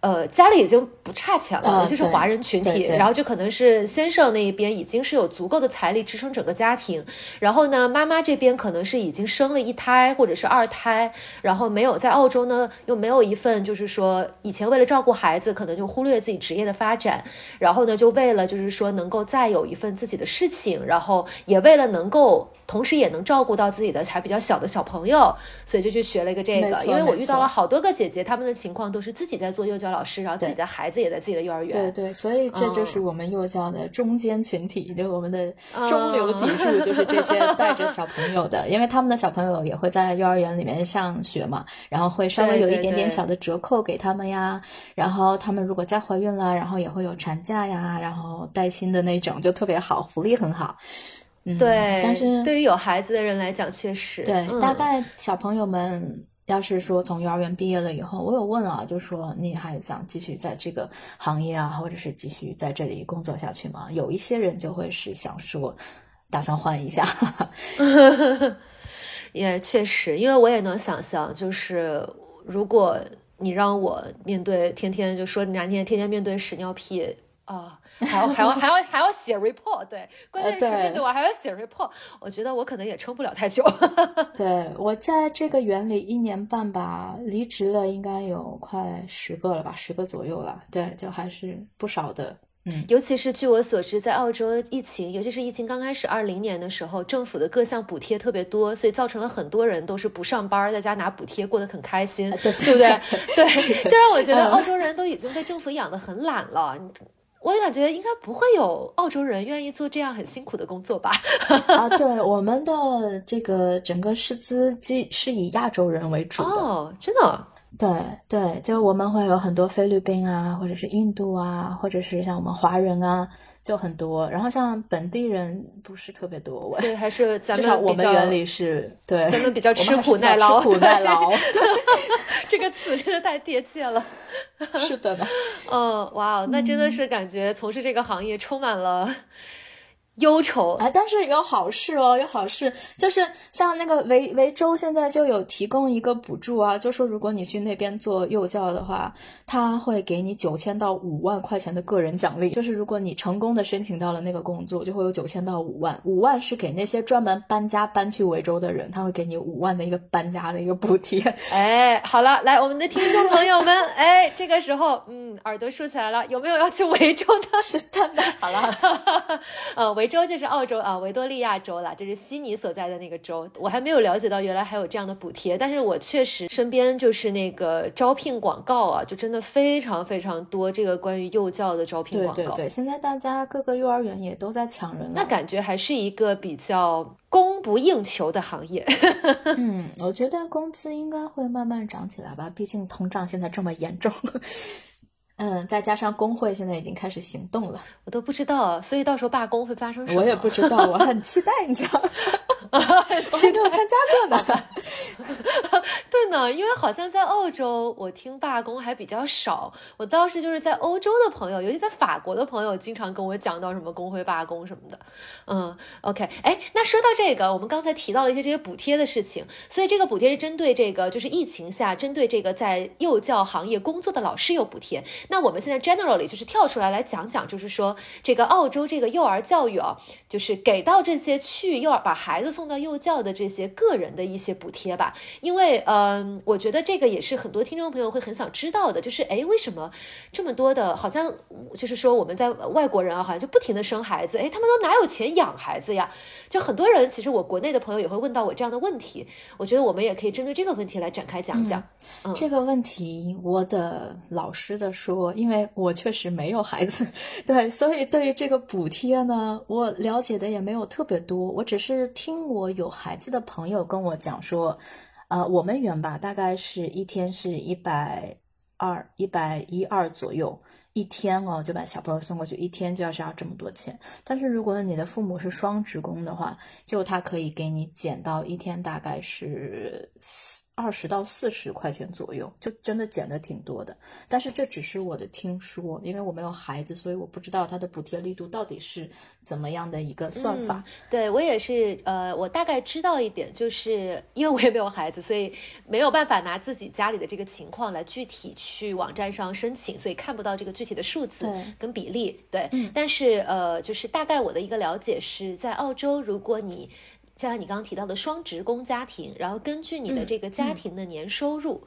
呃，家里已经不差钱了，尤其是华人群体，然后就可能是先生那一边已经是有足够的财力支撑整个家庭，然后呢，妈妈这边可能是已经生了一胎或者是二胎，然后没有在澳洲呢，又没有一份就是说以前为了照顾孩子，可能就忽略自己职业的发展，然后呢，就为了就是说能够再有一份自己的事情，然后也为了能够。同时也能照顾到自己的还比较小的小朋友，所以就去学了一个这个。因为我遇到了好多个姐姐，她们的情况都是自己在做幼教老师，然后自己的孩子也在自己的幼儿园。对对，所以这就是我们幼教的中间群体，就我们的中流砥柱，就是这些带着小朋友的，因为他们的小朋友也会在幼儿园里面上学嘛，然后会稍微有一点点小的折扣给他们呀。然后他们如果再怀孕了，然后也会有产假呀，然后带薪的那种，就特别好，福利很好。对，但是对于有孩子的人来讲，确实对。大概小朋友们要是说从幼儿园毕业了以后，我有问啊，就说你还想继续在这个行业啊，或者是继续在这里工作下去吗？有一些人就会是想说，打算换一下。也确实，因为我也能想象，就是如果你让我面对天天就说难听，天天面对屎尿屁。啊，还要还要还要还要写 report，对，关键是面对我还要写 report，我觉得我可能也撑不了太久。对我在这个园里一年半吧，离职了应该有快十个了吧，十个左右了。对，就还是不少的。嗯，尤其是据我所知，在澳洲疫情，尤其是疫情刚开始二零年的时候，政府的各项补贴特别多，所以造成了很多人都是不上班，在家拿补贴过得很开心，对不对？对，就让我觉得澳洲人都已经被政府养得很懒了。我也感觉应该不会有澳洲人愿意做这样很辛苦的工作吧？啊，对，我们的这个整个师资基是以亚洲人为主的，哦，真的。对对，就我们会有很多菲律宾啊，或者是印度啊，或者是像我们华人啊，就很多。然后像本地人不是特别多，所以还是 咱们我们原理是对，咱们比较吃苦耐劳，吃苦耐劳。对这个词真的太贴切了。是的呢。嗯，哇哦，那真的是感觉从事这个行业充满了。忧愁哎，但是有好事哦，有好事，就是像那个维维州现在就有提供一个补助啊，就说如果你去那边做幼教的话，他会给你九千到五万块钱的个人奖励，就是如果你成功的申请到了那个工作，就会有九千到五万，五万是给那些专门搬家搬去维州的人，他会给你五万的一个搬家的一个补贴。哎，好了，来我们的听众朋友们，哎，这个时候，嗯，耳朵竖起来了，有没有要去维州的？是的，好了，呃，维。维州就是澳洲啊，维多利亚州啦，就是悉尼所在的那个州。我还没有了解到原来还有这样的补贴，但是我确实身边就是那个招聘广告啊，就真的非常非常多。这个关于幼教的招聘广告，对对对，现在大家各个幼儿园也都在抢人，那感觉还是一个比较供不应求的行业。嗯，我觉得工资应该会慢慢涨起来吧，毕竟通胀现在这么严重。嗯，再加上工会现在已经开始行动了，我都不知道，所以到时候罢工会发生什么？我也不知道，我很期待，你知道。其实我参加过呢，对呢，因为好像在澳洲，我听罢工还比较少。我倒是就是在欧洲的朋友，尤其在法国的朋友，经常跟我讲到什么工会罢工什么的。嗯，OK，哎，那说到这个，我们刚才提到了一些这些补贴的事情，所以这个补贴是针对这个，就是疫情下针对这个在幼教行业工作的老师有补贴。那我们现在 generally 就是跳出来来讲讲，就是说这个澳洲这个幼儿教育啊，就是给到这些去幼儿把孩子。送到幼教的这些个人的一些补贴吧，因为嗯，我觉得这个也是很多听众朋友会很想知道的，就是哎，为什么这么多的，好像就是说我们在外国人啊，好像就不停的生孩子，哎，他们都哪有钱养孩子呀？就很多人，其实我国内的朋友也会问到我这样的问题，我觉得我们也可以针对这个问题来展开讲讲。这个问题，我的老师的说，我因为我确实没有孩子，对，所以对于这个补贴呢，我了解的也没有特别多，我只是听。我有孩子的朋友跟我讲说，呃，我们园吧，大概是一天是一百二、一百一二左右一天哦，就把小朋友送过去，一天就要是要这么多钱。但是如果你的父母是双职工的话，就他可以给你减到一天大概是。二十到四十块钱左右，就真的减的挺多的。但是这只是我的听说，因为我没有孩子，所以我不知道它的补贴力度到底是怎么样的一个算法。对我也是，呃，我大概知道一点，就是因为我也没有孩子，所以没有办法拿自己家里的这个情况来具体去网站上申请，所以看不到这个具体的数字跟比例。对，但是呃，就是大概我的一个了解是在澳洲，如果你。就像你刚刚提到的双职工家庭，然后根据你的这个家庭的年收入，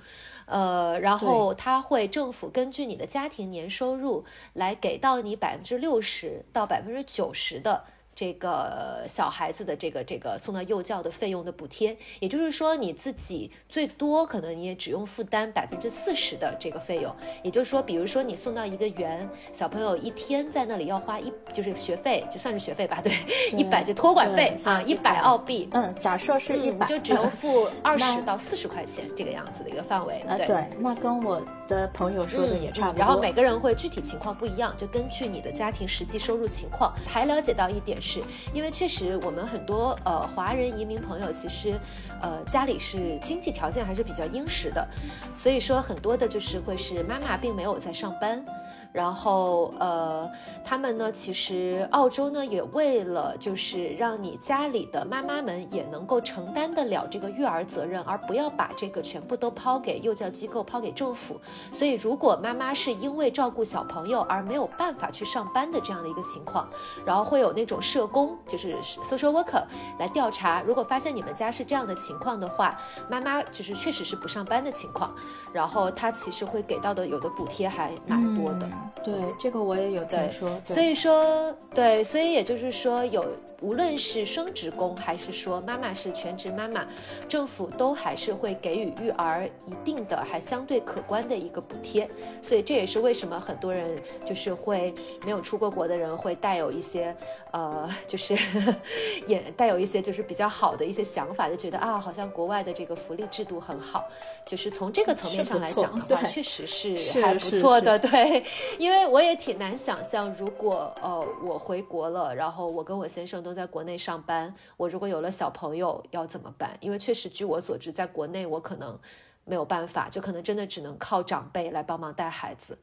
呃，然后他会政府根据你的家庭年收入来给到你百分之六十到百分之九十的。这个小孩子的这个这个送到幼教的费用的补贴，也就是说你自己最多可能你也只用负担百分之四十的这个费用。也就是说，比如说你送到一个园，小朋友一天在那里要花一就是学费，就算是学费吧，对，一百就托管费啊，一百澳币。嗯，假设是一百，就只用付二十到四十块钱这个样子的一个范围。对，那跟我的朋友说的也差不多。然后每个人会具体情况不一样，就根据你的家庭实际收入情况。还了解到一点是。是因为确实，我们很多呃华人移民朋友，其实，呃家里是经济条件还是比较殷实的，所以说很多的就是会是妈妈并没有在上班。然后，呃，他们呢，其实澳洲呢也为了就是让你家里的妈妈们也能够承担得了这个育儿责任，而不要把这个全部都抛给幼教机构、抛给政府。所以，如果妈妈是因为照顾小朋友而没有办法去上班的这样的一个情况，然后会有那种社工，就是 social worker 来调查。如果发现你们家是这样的情况的话，妈妈就是确实是不上班的情况，然后他其实会给到的有的补贴还蛮多的。对，这个我也有在说。所以说，对，所以也就是说有。无论是双职工，还是说妈妈是全职妈妈，政府都还是会给予育儿一定的还相对可观的一个补贴。所以这也是为什么很多人就是会没有出过国的人会带有一些呃，就是 也带有一些就是比较好的一些想法，就觉得啊，好像国外的这个福利制度很好。就是从这个层面上来讲的话，确实是还不错的。对，因为我也挺难想象，如果呃我回国了，然后我跟我先生都。在国内上班，我如果有了小朋友要怎么办？因为确实，据我所知，在国内我可能没有办法，就可能真的只能靠长辈来帮忙带孩子。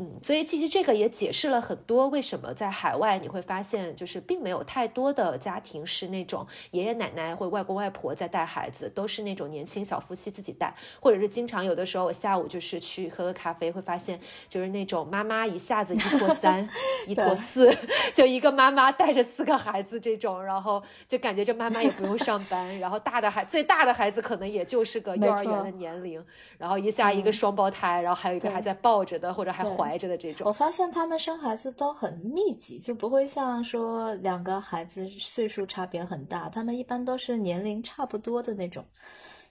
嗯，嗯，所以其实这个也解释了很多为什么在海外你会发现，就是并没有太多的家庭是那种爷爷奶奶或外公外婆在带孩子，都是那种年轻小夫妻自己带，或者是经常有的时候我下午就是去喝个咖啡，会发现就是那种妈妈一下子一拖三，一拖四，就一个妈妈带着四个孩子这种，然后就感觉这妈妈也不用上班，然后大的孩最大的孩子可能也就是个幼儿园的年龄，然后一下一个双胞胎，然后还有一个还在抱着的或者还怀着的这种。我发现他们生孩子都很密集，就不会像说两个孩子岁数差别很大，他们一般都是年龄差不多的那种。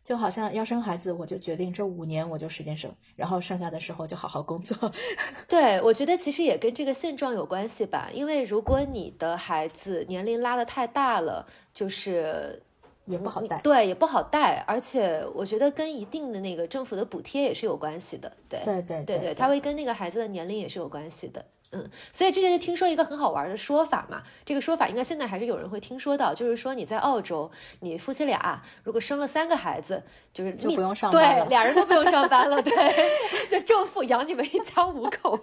就好像要生孩子，我就决定这五年我就使劲生，然后剩下的时候就好好工作。对，我觉得其实也跟这个现状有关系吧。因为如果你的孩子年龄拉得太大了，就是也不好带。对，也不好带。而且我觉得跟一定的那个政府的补贴也是有关系的。对，对对对对，它会跟那个孩子的年龄也是有关系的。嗯，所以之前就听说一个很好玩的说法嘛，这个说法应该现在还是有人会听说到，就是说你在澳洲，你夫妻俩如果生了三个孩子，就是就不用上班了，对，俩人都不用上班了，对，就政府养你们一家五口。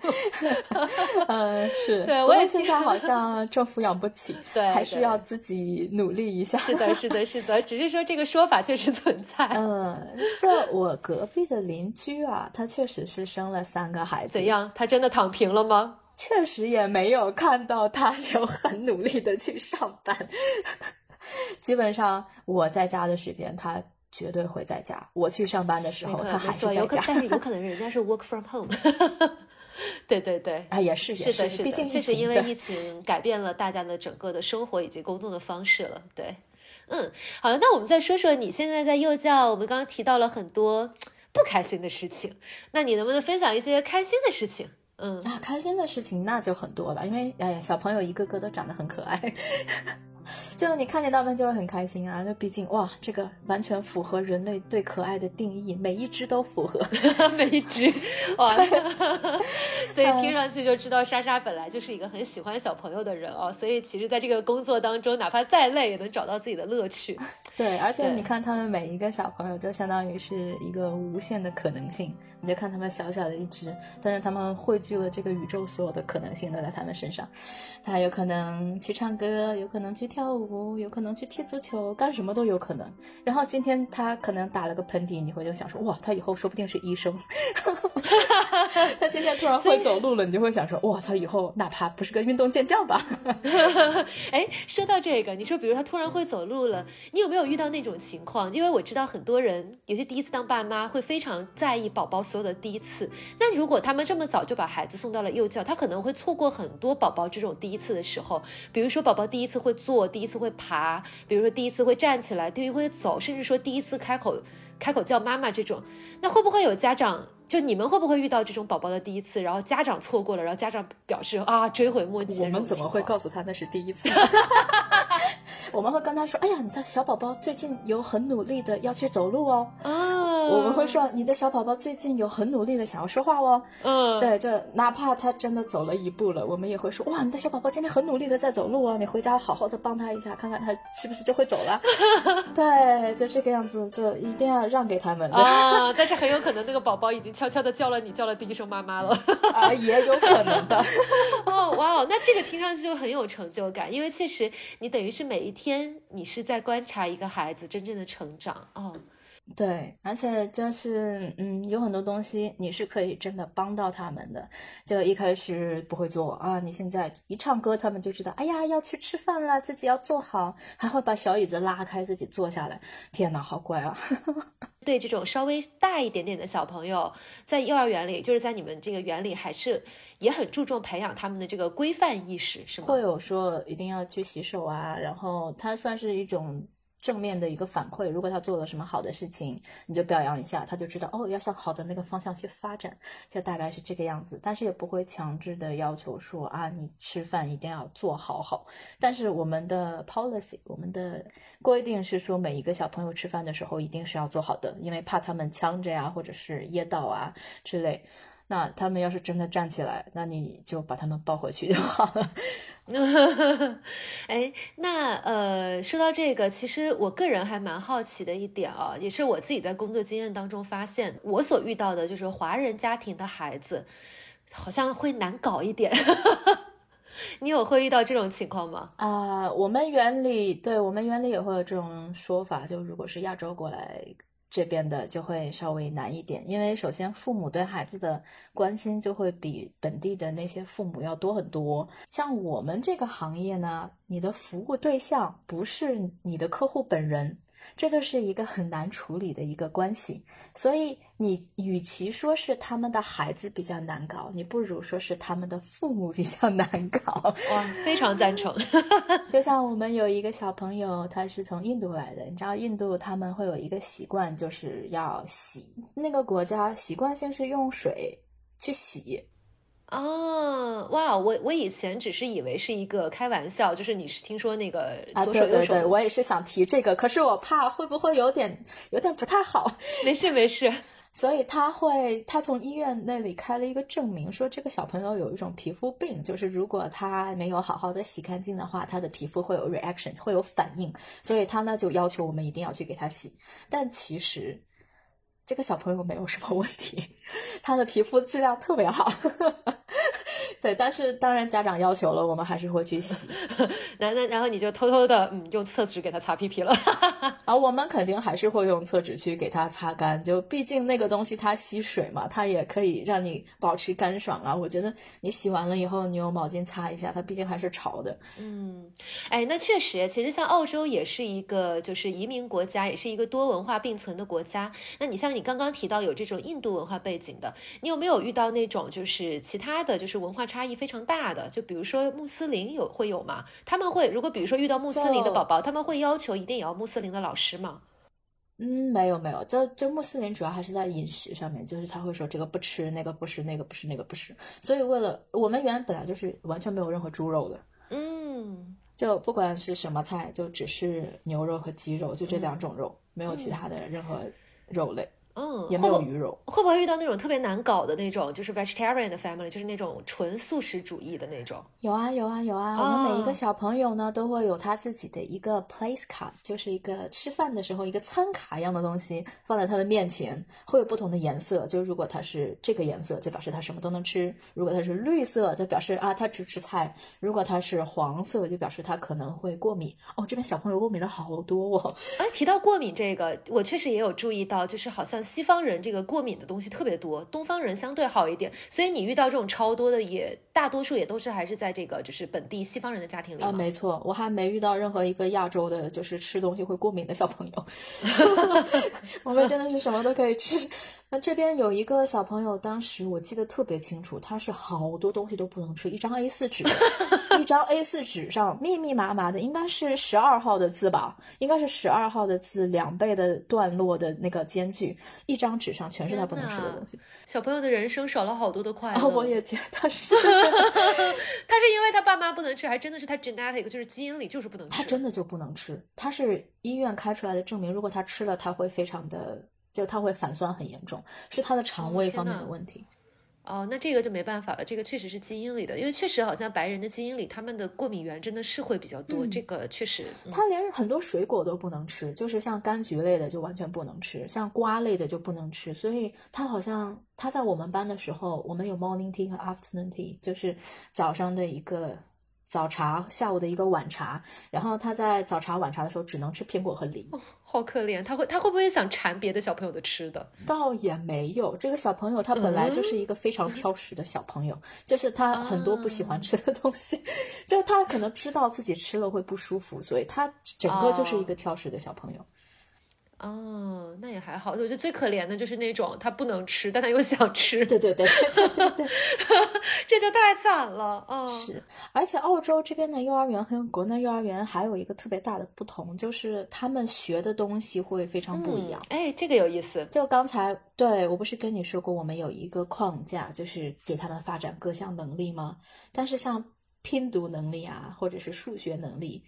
嗯，是，对我也现在好像政府养不起，对，还是要自己努力一下。是的，是的，是的，只是说这个说法确实存在。嗯，就我隔壁的邻居啊，他确实是生了三个孩子，怎样？他真的躺平了吗？确实也没有看到他有很努力的去上班，基本上我在家的时间，他绝对会在家；我去上班的时候，他还是在家。但是有可 能人家是 work from home。对对对，啊也是是的，是的，确实因为疫情改变了大家的整个的生活以及工作的方式了。对，嗯，好了，那我们再说说你现在在幼教，我们刚刚提到了很多不开心的事情，那你能不能分享一些开心的事情？嗯啊，开心的事情那就很多了，因为哎呀，小朋友一个个都长得很可爱。就你看见他们就会很开心啊！就毕竟哇，这个完全符合人类对可爱的定义，每一只都符合，每一只哇！所以听上去就知道莎莎本来就是一个很喜欢小朋友的人哦。所以其实，在这个工作当中，哪怕再累，也能找到自己的乐趣。对，而且你看他们每一个小朋友，就相当于是一个无限的可能性。你就看他们小小的一只，但是他们汇聚了这个宇宙所有的可能性都在他们身上。他有可能去唱歌，有可能去跳舞，有可能去踢足球，干什么都有可能。然后今天他可能打了个喷嚏，你会就想说，哇，他以后说不定是医生。他今天突然会走路了，你就会想说，哇，他以后哪怕不是个运动健将吧。哎，说到这个，你说比如他突然会走路了，你有没有遇到那种情况？因为我知道很多人有些第一次当爸妈会非常在意宝宝。所有的第一次，那如果他们这么早就把孩子送到了幼教，他可能会错过很多宝宝这种第一次的时候，比如说宝宝第一次会坐，第一次会爬，比如说第一次会站起来，第一次会走，甚至说第一次开口开口叫妈妈这种，那会不会有家长？就你们会不会遇到这种宝宝的第一次，然后家长错过了，然后家长表示啊追悔莫及？我们怎么会告诉他那是第一次？我们会跟他说：“哎呀，你的小宝宝最近有很努力的要去走路哦。”哦，我们会说：“你的小宝宝最近有很努力的想要说话哦。”嗯，对，就哪怕他真的走了一步了，我们也会说：“哇，你的小宝宝今天很努力的在走路哦，你回家好好的帮他一下，看看他是不是就会走了。”对，就这个样子，就一定要让给他们啊。但是很有可能那个宝宝已经。悄悄的叫了你，叫了第一声妈妈了 啊，也有可能的。哦，哇哦，那这个听上去就很有成就感，因为确实你等于是每每一天你是在观察一个孩子真正的成长啊。对，而且就是嗯，有很多东西你是可以真的帮到他们的。就一开始不会做啊，你现在一唱歌，他们就知道，哎呀，要去吃饭了，自己要坐好，还会把小椅子拉开，自己坐下来。天哪，好乖啊！对这种稍微大一点点的小朋友，在幼儿园里，就是在你们这个园里，还是也很注重培养他们的这个规范意识，是吗？会有说一定要去洗手啊，然后它算是一种。正面的一个反馈，如果他做了什么好的事情，你就表扬一下，他就知道哦，要向好的那个方向去发展，就大概是这个样子。但是也不会强制的要求说啊，你吃饭一定要做好好。但是我们的 policy，我们的规定是说，每一个小朋友吃饭的时候一定是要做好的，因为怕他们呛着呀，或者是噎到啊之类。那他们要是真的站起来，那你就把他们抱回去就好了。哎，那呃，说到这个，其实我个人还蛮好奇的一点啊，也是我自己在工作经验当中发现，我所遇到的就是华人家庭的孩子，好像会难搞一点。你有会遇到这种情况吗？啊、我们园里对我们园里也会有这种说法，就如果是亚洲过来这边的，就会稍微难一点，因为首先父母对孩子的关心就会比本地的那些父母要多很多。像我们这个行业呢，你的服务对象不是你的客户本人。这就是一个很难处理的一个关系，所以你与其说是他们的孩子比较难搞，你不如说是他们的父母比较难搞。哇，非常赞成。就像我们有一个小朋友，他是从印度来的，你知道印度他们会有一个习惯，就是要洗，那个国家习惯性是用水去洗。哦，哇，我我以前只是以为是一个开玩笑，就是你是听说那个啊，左手右手，对对对，我也是想提这个，可是我怕会不会有点有点不太好，没 事没事。所以他会他从医院那里开了一个证明，说这个小朋友有一种皮肤病，就是如果他没有好好的洗干净的话，他的皮肤会有 reaction，会有反应，所以他呢就要求我们一定要去给他洗，但其实。这个小朋友没有什么问题，他的皮肤质量特别好。对，但是当然家长要求了，我们还是会去洗。然后，然后你就偷偷的嗯用厕纸给他擦屁屁了。啊，我们肯定还是会用厕纸去给他擦干，就毕竟那个东西它吸水嘛，它也可以让你保持干爽啊。我觉得你洗完了以后，你用毛巾擦一下，它毕竟还是潮的。嗯，哎，那确实，其实像澳洲也是一个就是移民国家，也是一个多文化并存的国家。那你像你刚刚提到有这种印度文化背景的，你有没有遇到那种就是其他的就是文化差异非常大的？就比如说穆斯林有会有吗？他们会如果比如说遇到穆斯林的宝宝，他们会要求一定也要穆斯林的老师吗？嗯，没有没有，就就穆斯林主要还是在饮食上面，就是他会说这个不吃，那个不吃，那个不吃，那个不吃。所以为了我们原本来就是完全没有任何猪肉的，嗯，就不管是什么菜，就只是牛肉和鸡肉，就这两种肉，没有其他的任何肉类。嗯，也没有鱼肉，会不会遇到那种特别难搞的那种，就是 vegetarian 的 family，就是那种纯素食主义的那种？有啊，有啊，有啊。哦、我们每一个小朋友呢，都会有他自己的一个 place card，就是一个吃饭的时候一个餐卡一样的东西放在他的面前，会有不同的颜色。就如果他是这个颜色，就表示他什么都能吃；如果他是绿色，就表示啊他只吃菜；如果他是黄色，就表示他可能会过敏。哦，这边小朋友过敏的好多哦。哎，提到过敏这个，我确实也有注意到，就是好像。西方人这个过敏的东西特别多，东方人相对好一点，所以你遇到这种超多的，也大多数也都是还是在这个就是本地西方人的家庭里啊，没错，我还没遇到任何一个亚洲的，就是吃东西会过敏的小朋友。我们真的是什么都可以吃。那这边有一个小朋友，当时我记得特别清楚，他是好多东西都不能吃，一张 A 四纸，一张 A 四纸上密密麻麻的，应该是十二号的字吧，应该是十二号的字两倍的段落的那个间距。一张纸上全是他不能吃的东西，小朋友的人生少了好多的快乐。哦、我也觉得是，他是因为他爸妈不能吃，还真的是他 genetic 就是基因里就是不能吃。他真的就不能吃，他是医院开出来的证明，如果他吃了，他会非常的，就是他会反酸很严重，是他的肠胃方面的问题。哦，那这个就没办法了，这个确实是基因里的，因为确实好像白人的基因里，他们的过敏源真的是会比较多，嗯、这个确实。嗯、他连很多水果都不能吃，就是像柑橘类的就完全不能吃，像瓜类的就不能吃，所以他好像他在我们班的时候，我们有 morning tea 和 afternoon tea，就是早上的一个。早茶，下午的一个晚茶，然后他在早茶、晚茶的时候只能吃苹果和梨，哦、好可怜。他会他会不会想馋别的小朋友的吃的？倒也没有，这个小朋友他本来就是一个非常挑食的小朋友，嗯、就是他很多不喜欢吃的东西，啊、就是他可能知道自己吃了会不舒服，所以他整个就是一个挑食的小朋友。哦，那也还好。我觉得最可怜的就是那种他不能吃，但他又想吃。对对对对对对，这就太惨了。嗯，是。而且澳洲这边的幼儿园和国内幼儿园还有一个特别大的不同，就是他们学的东西会非常不一样。嗯、哎，这个有意思。就刚才对我不是跟你说过，我们有一个框架，就是给他们发展各项能力吗？但是像拼读能力啊，或者是数学能力。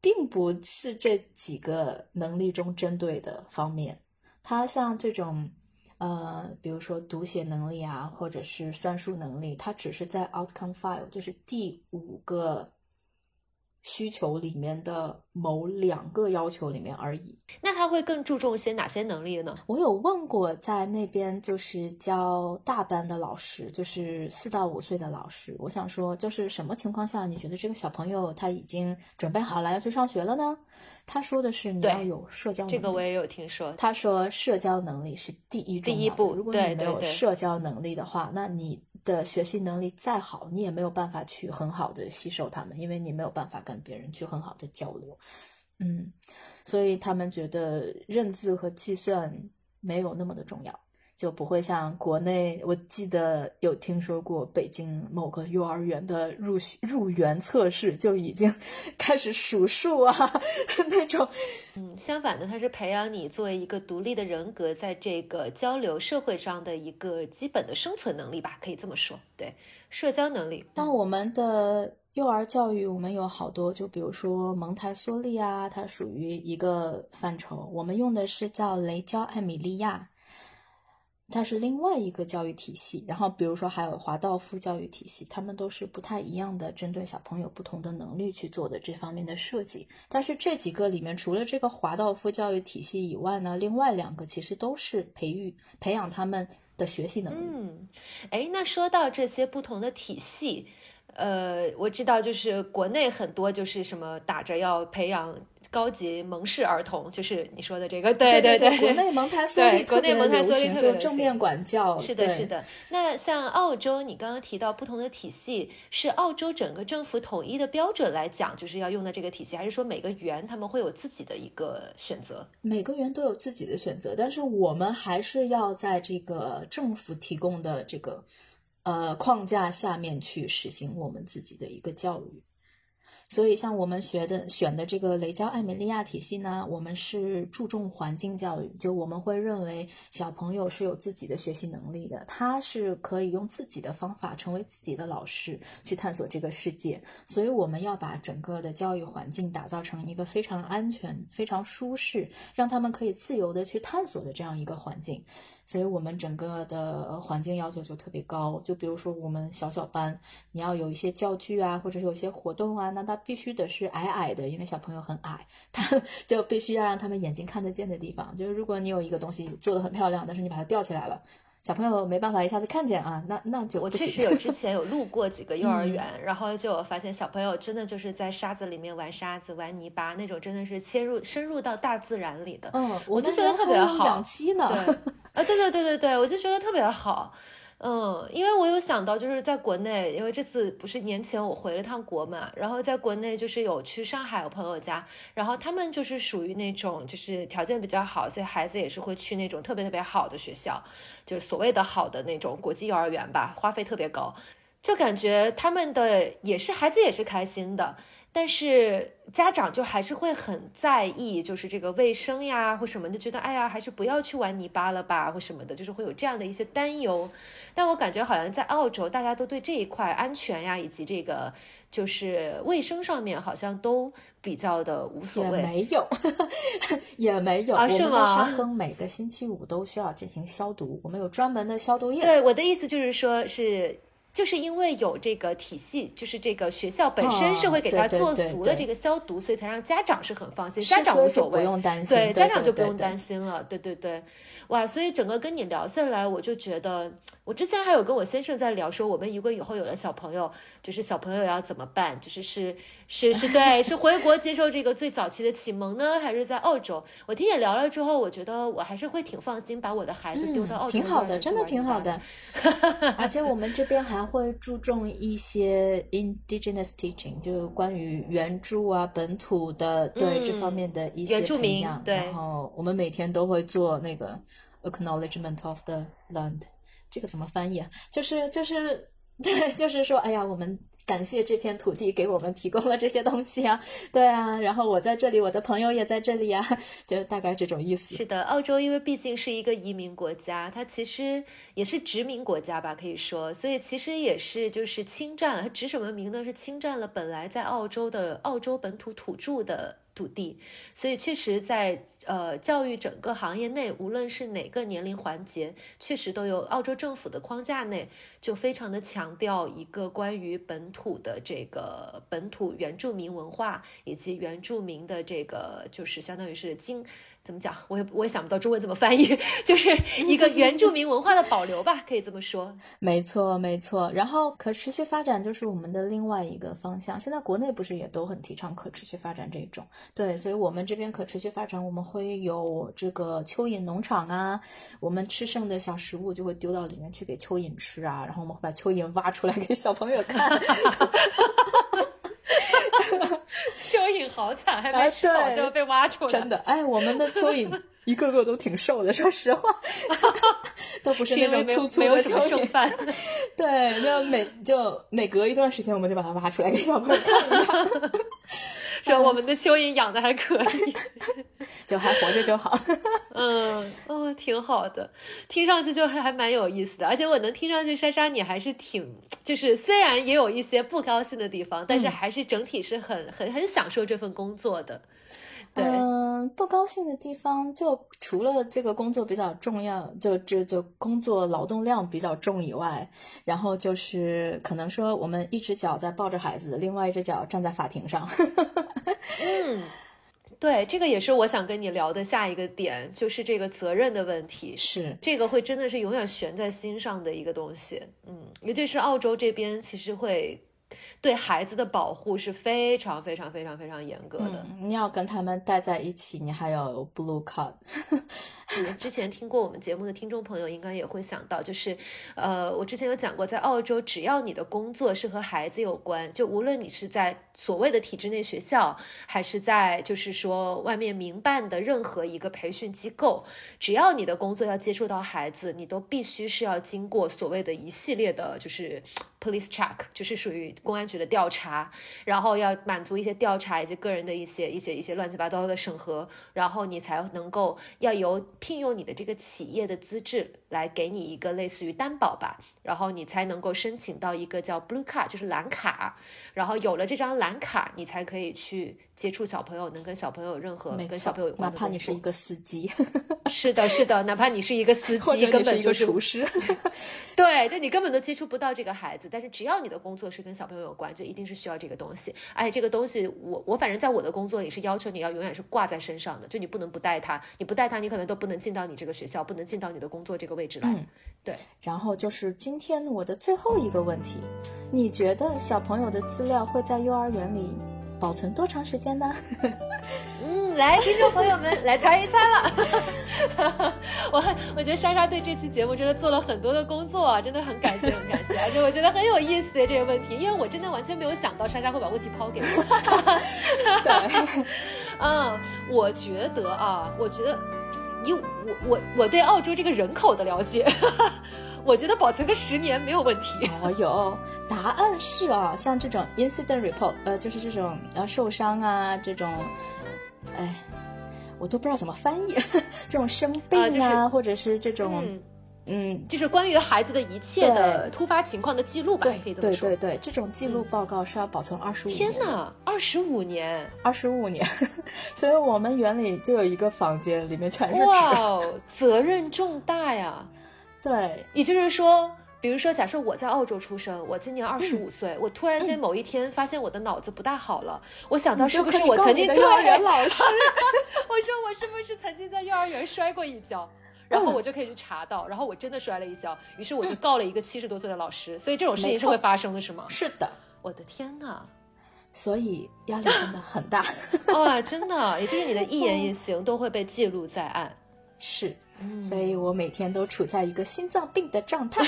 并不是这几个能力中针对的方面，它像这种，呃，比如说读写能力啊，或者是算术能力，它只是在 outcome file，就是第五个需求里面的某两个要求里面而已。那他会更注重些哪些能力呢？我有问过在那边就是教大班的老师，就是四到五岁的老师，我想说，就是什么情况下你觉得这个小朋友他已经准备好了要去上学了呢？他说的是你要有社交能力。这个我也有听说。他说社交能力是第一第一步，如果你没有社交能力的话，那你。的学习能力再好，你也没有办法去很好的吸收他们，因为你没有办法跟别人去很好的交流。嗯，所以他们觉得认字和计算没有那么的重要。就不会像国内，我记得有听说过北京某个幼儿园的入学入园测试就已经 开始数数啊 那种。嗯，相反的，它是培养你作为一个独立的人格，在这个交流社会上的一个基本的生存能力吧，可以这么说。对，社交能力。但我们的幼儿教育，我们有好多，就比如说蒙台梭利啊，它属于一个范畴。我们用的是叫雷焦艾米利亚。它是另外一个教育体系，然后比如说还有华道夫教育体系，他们都是不太一样的，针对小朋友不同的能力去做的这方面的设计。但是这几个里面，除了这个华道夫教育体系以外呢，另外两个其实都是培育培养他们的学习能力。嗯，哎，那说到这些不同的体系。呃，我知道，就是国内很多就是什么打着要培养高级蒙氏儿童，就是你说的这个，对对对，国内蒙台梭利国内蒙台梭利，就正面管教。是的，是的。那像澳洲，你刚刚提到不同的体系，是澳洲整个政府统一的标准来讲，就是要用的这个体系，还是说每个园他们会有自己的一个选择？每个园都有自己的选择，但是我们还是要在这个政府提供的这个。呃，框架下面去实行我们自己的一个教育。所以，像我们学的选的这个雷焦艾米莉亚体系呢，我们是注重环境教育，就我们会认为小朋友是有自己的学习能力的，他是可以用自己的方法成为自己的老师，去探索这个世界。所以，我们要把整个的教育环境打造成一个非常安全、非常舒适，让他们可以自由的去探索的这样一个环境。所以我们整个的环境要求就特别高，就比如说我们小小班，你要有一些教具啊，或者是有一些活动啊，那它必须得是矮矮的，因为小朋友很矮，他 就必须要让他们眼睛看得见的地方。就是如果你有一个东西做的很漂亮，但是你把它吊起来了。小朋友没办法一下子看见啊，那那就我确实有 之前有路过几个幼儿园，然后就发现小朋友真的就是在沙子里面玩沙子、玩泥巴那种，真的是切入深入到大自然里的。嗯，我就觉得特别好。两期呢？对，啊，对对对对对，我就觉得特别好。嗯，因为我有想到，就是在国内，因为这次不是年前我回了趟国嘛，然后在国内就是有去上海我朋友家，然后他们就是属于那种就是条件比较好，所以孩子也是会去那种特别特别好的学校，就是所谓的好的那种国际幼儿园吧，花费特别高，就感觉他们的也是孩子也是开心的。但是家长就还是会很在意，就是这个卫生呀或什么，就觉得哎呀，还是不要去玩泥巴了吧，或什么的，就是会有这样的一些担忧。但我感觉好像在澳洲，大家都对这一块安全呀，以及这个就是卫生上面，好像都比较的无所谓。也没有，也没有啊？是吗？沙坑每个星期五都需要进行消毒，我们有专门的消毒液。对，我的意思就是说，是。就是因为有这个体系，就是这个学校本身是会给他做足了这个消毒，所以才让家长是很放心，家长无所谓，不用担心，对家长就不用担心了，对对对，哇，所以整个跟你聊下来，我就觉得。我之前还有跟我先生在聊，说我们如果以后有了小朋友，就是小朋友要怎么办？就是是是是对，是回国接受这个最早期的启蒙呢，还是在澳洲？我听你聊了之后，我觉得我还是会挺放心把我的孩子丢到澳洲。挺好的，真的挺好的。而且我们这边还会注重一些 indigenous teaching，就关于原著啊、本土的对这方面的一些培养。对，然后我们每天都会做那个 acknowledgement of the land。这个怎么翻译啊？就是就是 对，就是说，哎呀，我们感谢这片土地给我们提供了这些东西啊，对啊，然后我在这里，我的朋友也在这里啊，就大概这种意思。是的，澳洲因为毕竟是一个移民国家，它其实也是殖民国家吧，可以说，所以其实也是就是侵占了，它指什么名呢？是侵占了本来在澳洲的澳洲本土土著的。土地，所以确实在呃教育整个行业内，无论是哪个年龄环节，确实都有澳洲政府的框架内，就非常的强调一个关于本土的这个本土原住民文化以及原住民的这个就是相当于是经。怎么讲？我也我也想不到中文怎么翻译，就是一个原住民文化的保留吧，可以这么说。没错，没错。然后可持续发展就是我们的另外一个方向。现在国内不是也都很提倡可持续发展这种？对，所以我们这边可持续发展，我们会有这个蚯蚓农场啊，我们吃剩的小食物就会丢到里面去给蚯蚓吃啊，然后我们会把蚯蚓挖出来给小朋友看。蚯蚓好惨，还没吃饱就要被挖出来。真的，哎，我们的蚯蚓 一个个都挺瘦的，说实话，都不是那种粗粗的蚯蚓。对，就每就每隔一段时间，我们就把它挖出来给小朋友看一看。说我们的蚯蚓养的还可以，就还活着就好。嗯，哦，挺好的，听上去就还还蛮有意思的。而且我能听上去，莎莎你还是挺，就是虽然也有一些不高兴的地方，但是还是整体是很很很享受这份工作的。对嗯，不高兴的地方就除了这个工作比较重要，就就就工作劳动量比较重以外，然后就是可能说我们一只脚在抱着孩子，另外一只脚站在法庭上。嗯，对，这个也是我想跟你聊的下一个点，就是这个责任的问题。是这个会真的是永远悬在心上的一个东西。嗯，尤其是澳洲这边，其实会。对孩子的保护是非常非常非常非常严格的。你要跟他们待在一起，你还要有 blue card。嗯，之前听过我们节目的听众朋友应该也会想到，就是，呃，我之前有讲过，在澳洲，只要你的工作是和孩子有关，就无论你是在所谓的体制内学校，还是在就是说外面民办的任何一个培训机构，只要你的工作要接触到孩子，你都必须是要经过所谓的一系列的，就是 police check，就是属于公安局的调查，然后要满足一些调查以及个人的一些一些一些乱七八糟的审核，然后你才能够要有。聘用你的这个企业的资质来给你一个类似于担保吧，然后你才能够申请到一个叫 Blue Card，就是蓝卡。然后有了这张蓝卡，你才可以去接触小朋友，能跟小朋友任何跟小朋友有关的哪怕你是一个司机，是的，是的，哪怕你是一个司 机，根本就是厨师。对，就你根本都接触不到这个孩子，但是只要你的工作是跟小朋友有关，就一定是需要这个东西。而且这个东西，我我反正在我的工作里是要求你要永远是挂在身上的，就你不能不带它，你不带它，你可能都不能进到你这个学校，不能进到你的工作这个位置来。对。然后就是今天我的最后一个问题，你觉得小朋友的资料会在幼儿园里保存多长时间呢？嗯，来，听众朋友们来猜一猜了。我我觉得莎莎对这期节目真的做了很多的工作啊，真的很感谢，很感谢，而且我觉得很有意思这个问题，因为我真的完全没有想到莎莎会把问题抛给我。对，嗯，我觉得啊，我觉得以我我我对澳洲这个人口的了解。我觉得保存个十年没有问题。哦，有答案是啊，像这种 incident report，呃，就是这种呃受伤啊，这种，哎，我都不知道怎么翻译，这种生病啊，或者是这种，嗯，就是关于孩子的一切的突发情况的记录吧，可以这么说。对对对，这种记录报告是要保存二十五年。天哪，二十五年，二十五年，所以我们园里就有一个房间，里面全是纸。哇，责任重大呀。对，也就是说，比如说，假设我在澳洲出生，我今年二十五岁，我突然间某一天发现我的脑子不大好了，我想到是不是我曾经幼儿园老师，我说我是不是曾经在幼儿园摔过一跤，然后我就可以去查到，然后我真的摔了一跤，于是我就告了一个七十多岁的老师，所以这种事情是会发生的，是吗？是的，我的天哪，所以压力真的很大，哇，真的，也就是你的一言一行都会被记录在案，是。所以我每天都处在一个心脏病的状态，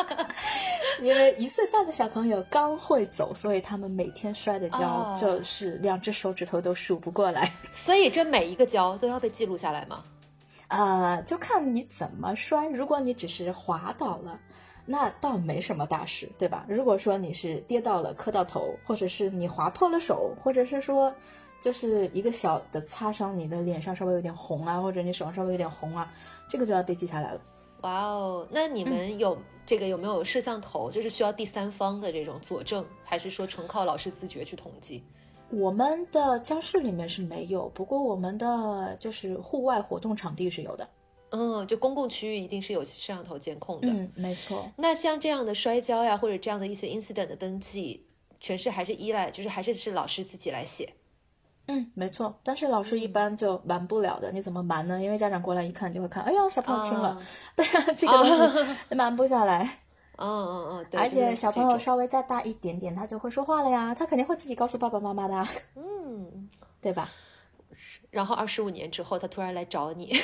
因为一岁半的小朋友刚会走，所以他们每天摔的跤就是两只手指头都数不过来。所以这每一个跤都要被记录下来吗？呃，就看你怎么摔。如果你只是滑倒了，那倒没什么大事，对吧？如果说你是跌到了磕到头，或者是你划破了手，或者是说。就是一个小的擦伤，你的脸上稍微有点红啊，或者你手上稍微有点红啊，这个就要被记下来了。哇哦，那你们有这个有没有摄像头？就是需要第三方的这种佐证，还是说纯靠老师自觉去统计？我们的教室里面是没有，不过我们的就是户外活动场地是有的。嗯，就公共区域一定是有摄像头监控的。嗯，没错。那像这样的摔跤呀，或者这样的一些 incident 的登记，全是还是依赖，就是还是是老师自己来写。嗯，没错。但是老师一般就瞒不了的，你怎么瞒呢？因为家长过来一看就会看，哎呀，小朋友亲了。对啊，这个东西 瞒不下来。嗯嗯嗯，对。而且小朋友稍微再大一点点，他就会说话了呀，他肯定会自己告诉爸爸妈妈的。嗯，对吧？然后二十五年之后，他突然来找你。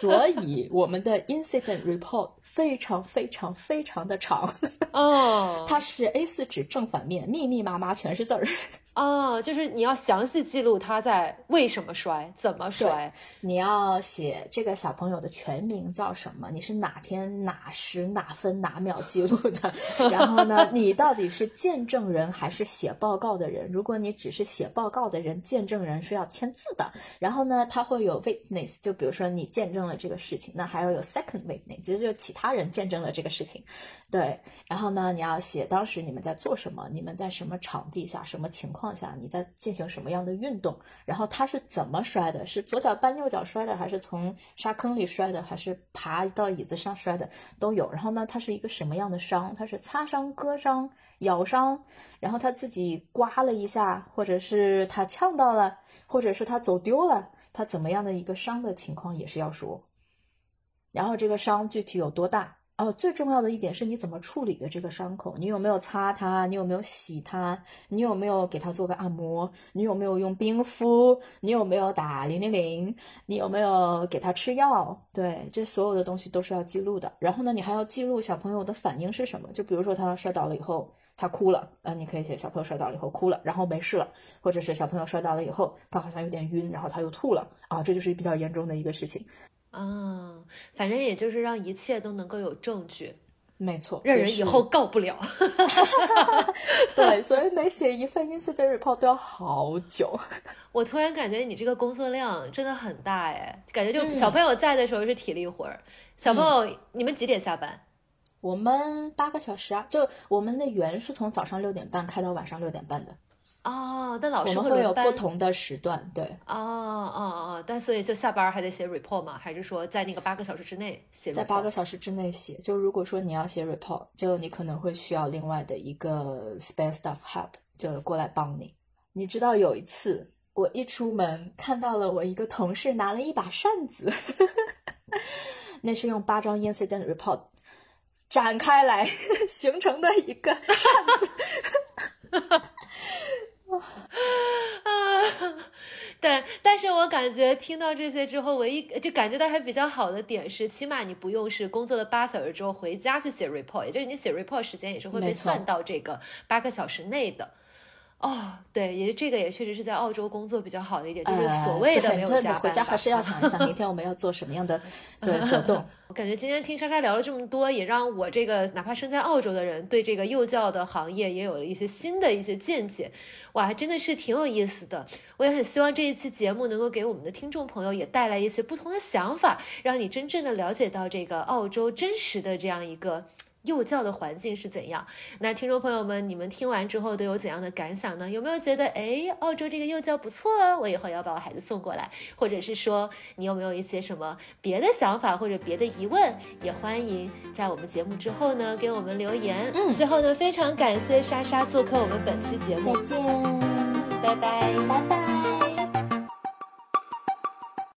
所以我们的 incident report 非常非常非常的长哦，它是 A4 纸正反面，密密麻麻全是字儿。哦，就是你要详细记录他在为什么摔，怎么摔。你要写这个小朋友的全名叫什么？你是哪天哪时哪分哪秒记录的？然后呢，你到底是见证人还是写报告的人？如果你只是写报告的人，见证人是要签字的。然后呢，他会有 witness，就比如说你见证这个事情，那还要有 second witness，其实就是其他人见证了这个事情。对，然后呢，你要写当时你们在做什么，你们在什么场地下，什么情况下，你在进行什么样的运动，然后他是怎么摔的，是左脚绊右脚摔的，还是从沙坑里摔的，还是爬到椅子上摔的，都有。然后呢，他是一个什么样的伤，他是擦伤、割伤、咬伤，然后他自己刮了一下，或者是他呛到了，或者是他走丢了，他怎么样的一个伤的情况也是要说。然后这个伤具体有多大？哦，最重要的一点是你怎么处理的这个伤口，你有没有擦它？你有没有洗它？你有没有给它做个按摩？你有没有用冰敷？你有没有打零零零？你有没有给它吃药？对，这所有的东西都是要记录的。然后呢，你还要记录小朋友的反应是什么？就比如说他摔倒了以后，他哭了，呃，你可以写小朋友摔倒了以后哭了，然后没事了，或者是小朋友摔倒了以后，他好像有点晕，然后他又吐了，啊，这就是比较严重的一个事情。嗯，反正也就是让一切都能够有证据，没错，让人以后告不了。对，所以每写一份 incident report 都要好久。我突然感觉你这个工作量真的很大哎，感觉就小朋友在的时候是体力活儿。小朋友，你们几点下班？我们八个小时啊，就我们的园是从早上六点半开到晚上六点半的。哦，但老师会有不同的时段，对。哦哦哦，但所以就下班还得写 report 吗？还是说在那个八个小时之内写？在八个小时之内写。就如果说你要写 report，就你可能会需要另外的一个 space staff help，就过来帮你。你知道有一次我一出门看到了我一个同事拿了一把扇子，那是用八张 incident report 展开来 形成的一个 扇子。啊，但但是我感觉听到这些之后，唯一就感觉到还比较好的点是，起码你不用是工作了八小时之后回家去写 report，也就是你写 report 时间也是会被算到这个八个小时内的。哦，对，也这个也确实是在澳洲工作比较好的一点，就是所谓的没有加班。回家还是要 想一想，明天我们要做什么样的对活动。我感觉今天听莎莎聊了这么多，也让我这个哪怕身在澳洲的人，对这个幼教的行业也有了一些新的一些见解。哇，还真的是挺有意思的。我也很希望这一期节目能够给我们的听众朋友也带来一些不同的想法，让你真正的了解到这个澳洲真实的这样一个。幼教的环境是怎样？那听众朋友们，你们听完之后都有怎样的感想呢？有没有觉得，哎，澳洲这个幼教不错哦，我以后要把我孩子送过来？或者是说，你有没有一些什么别的想法或者别的疑问？也欢迎在我们节目之后呢给我们留言。嗯，最后呢，非常感谢莎莎做客我们本期节目，再见，拜拜，拜拜。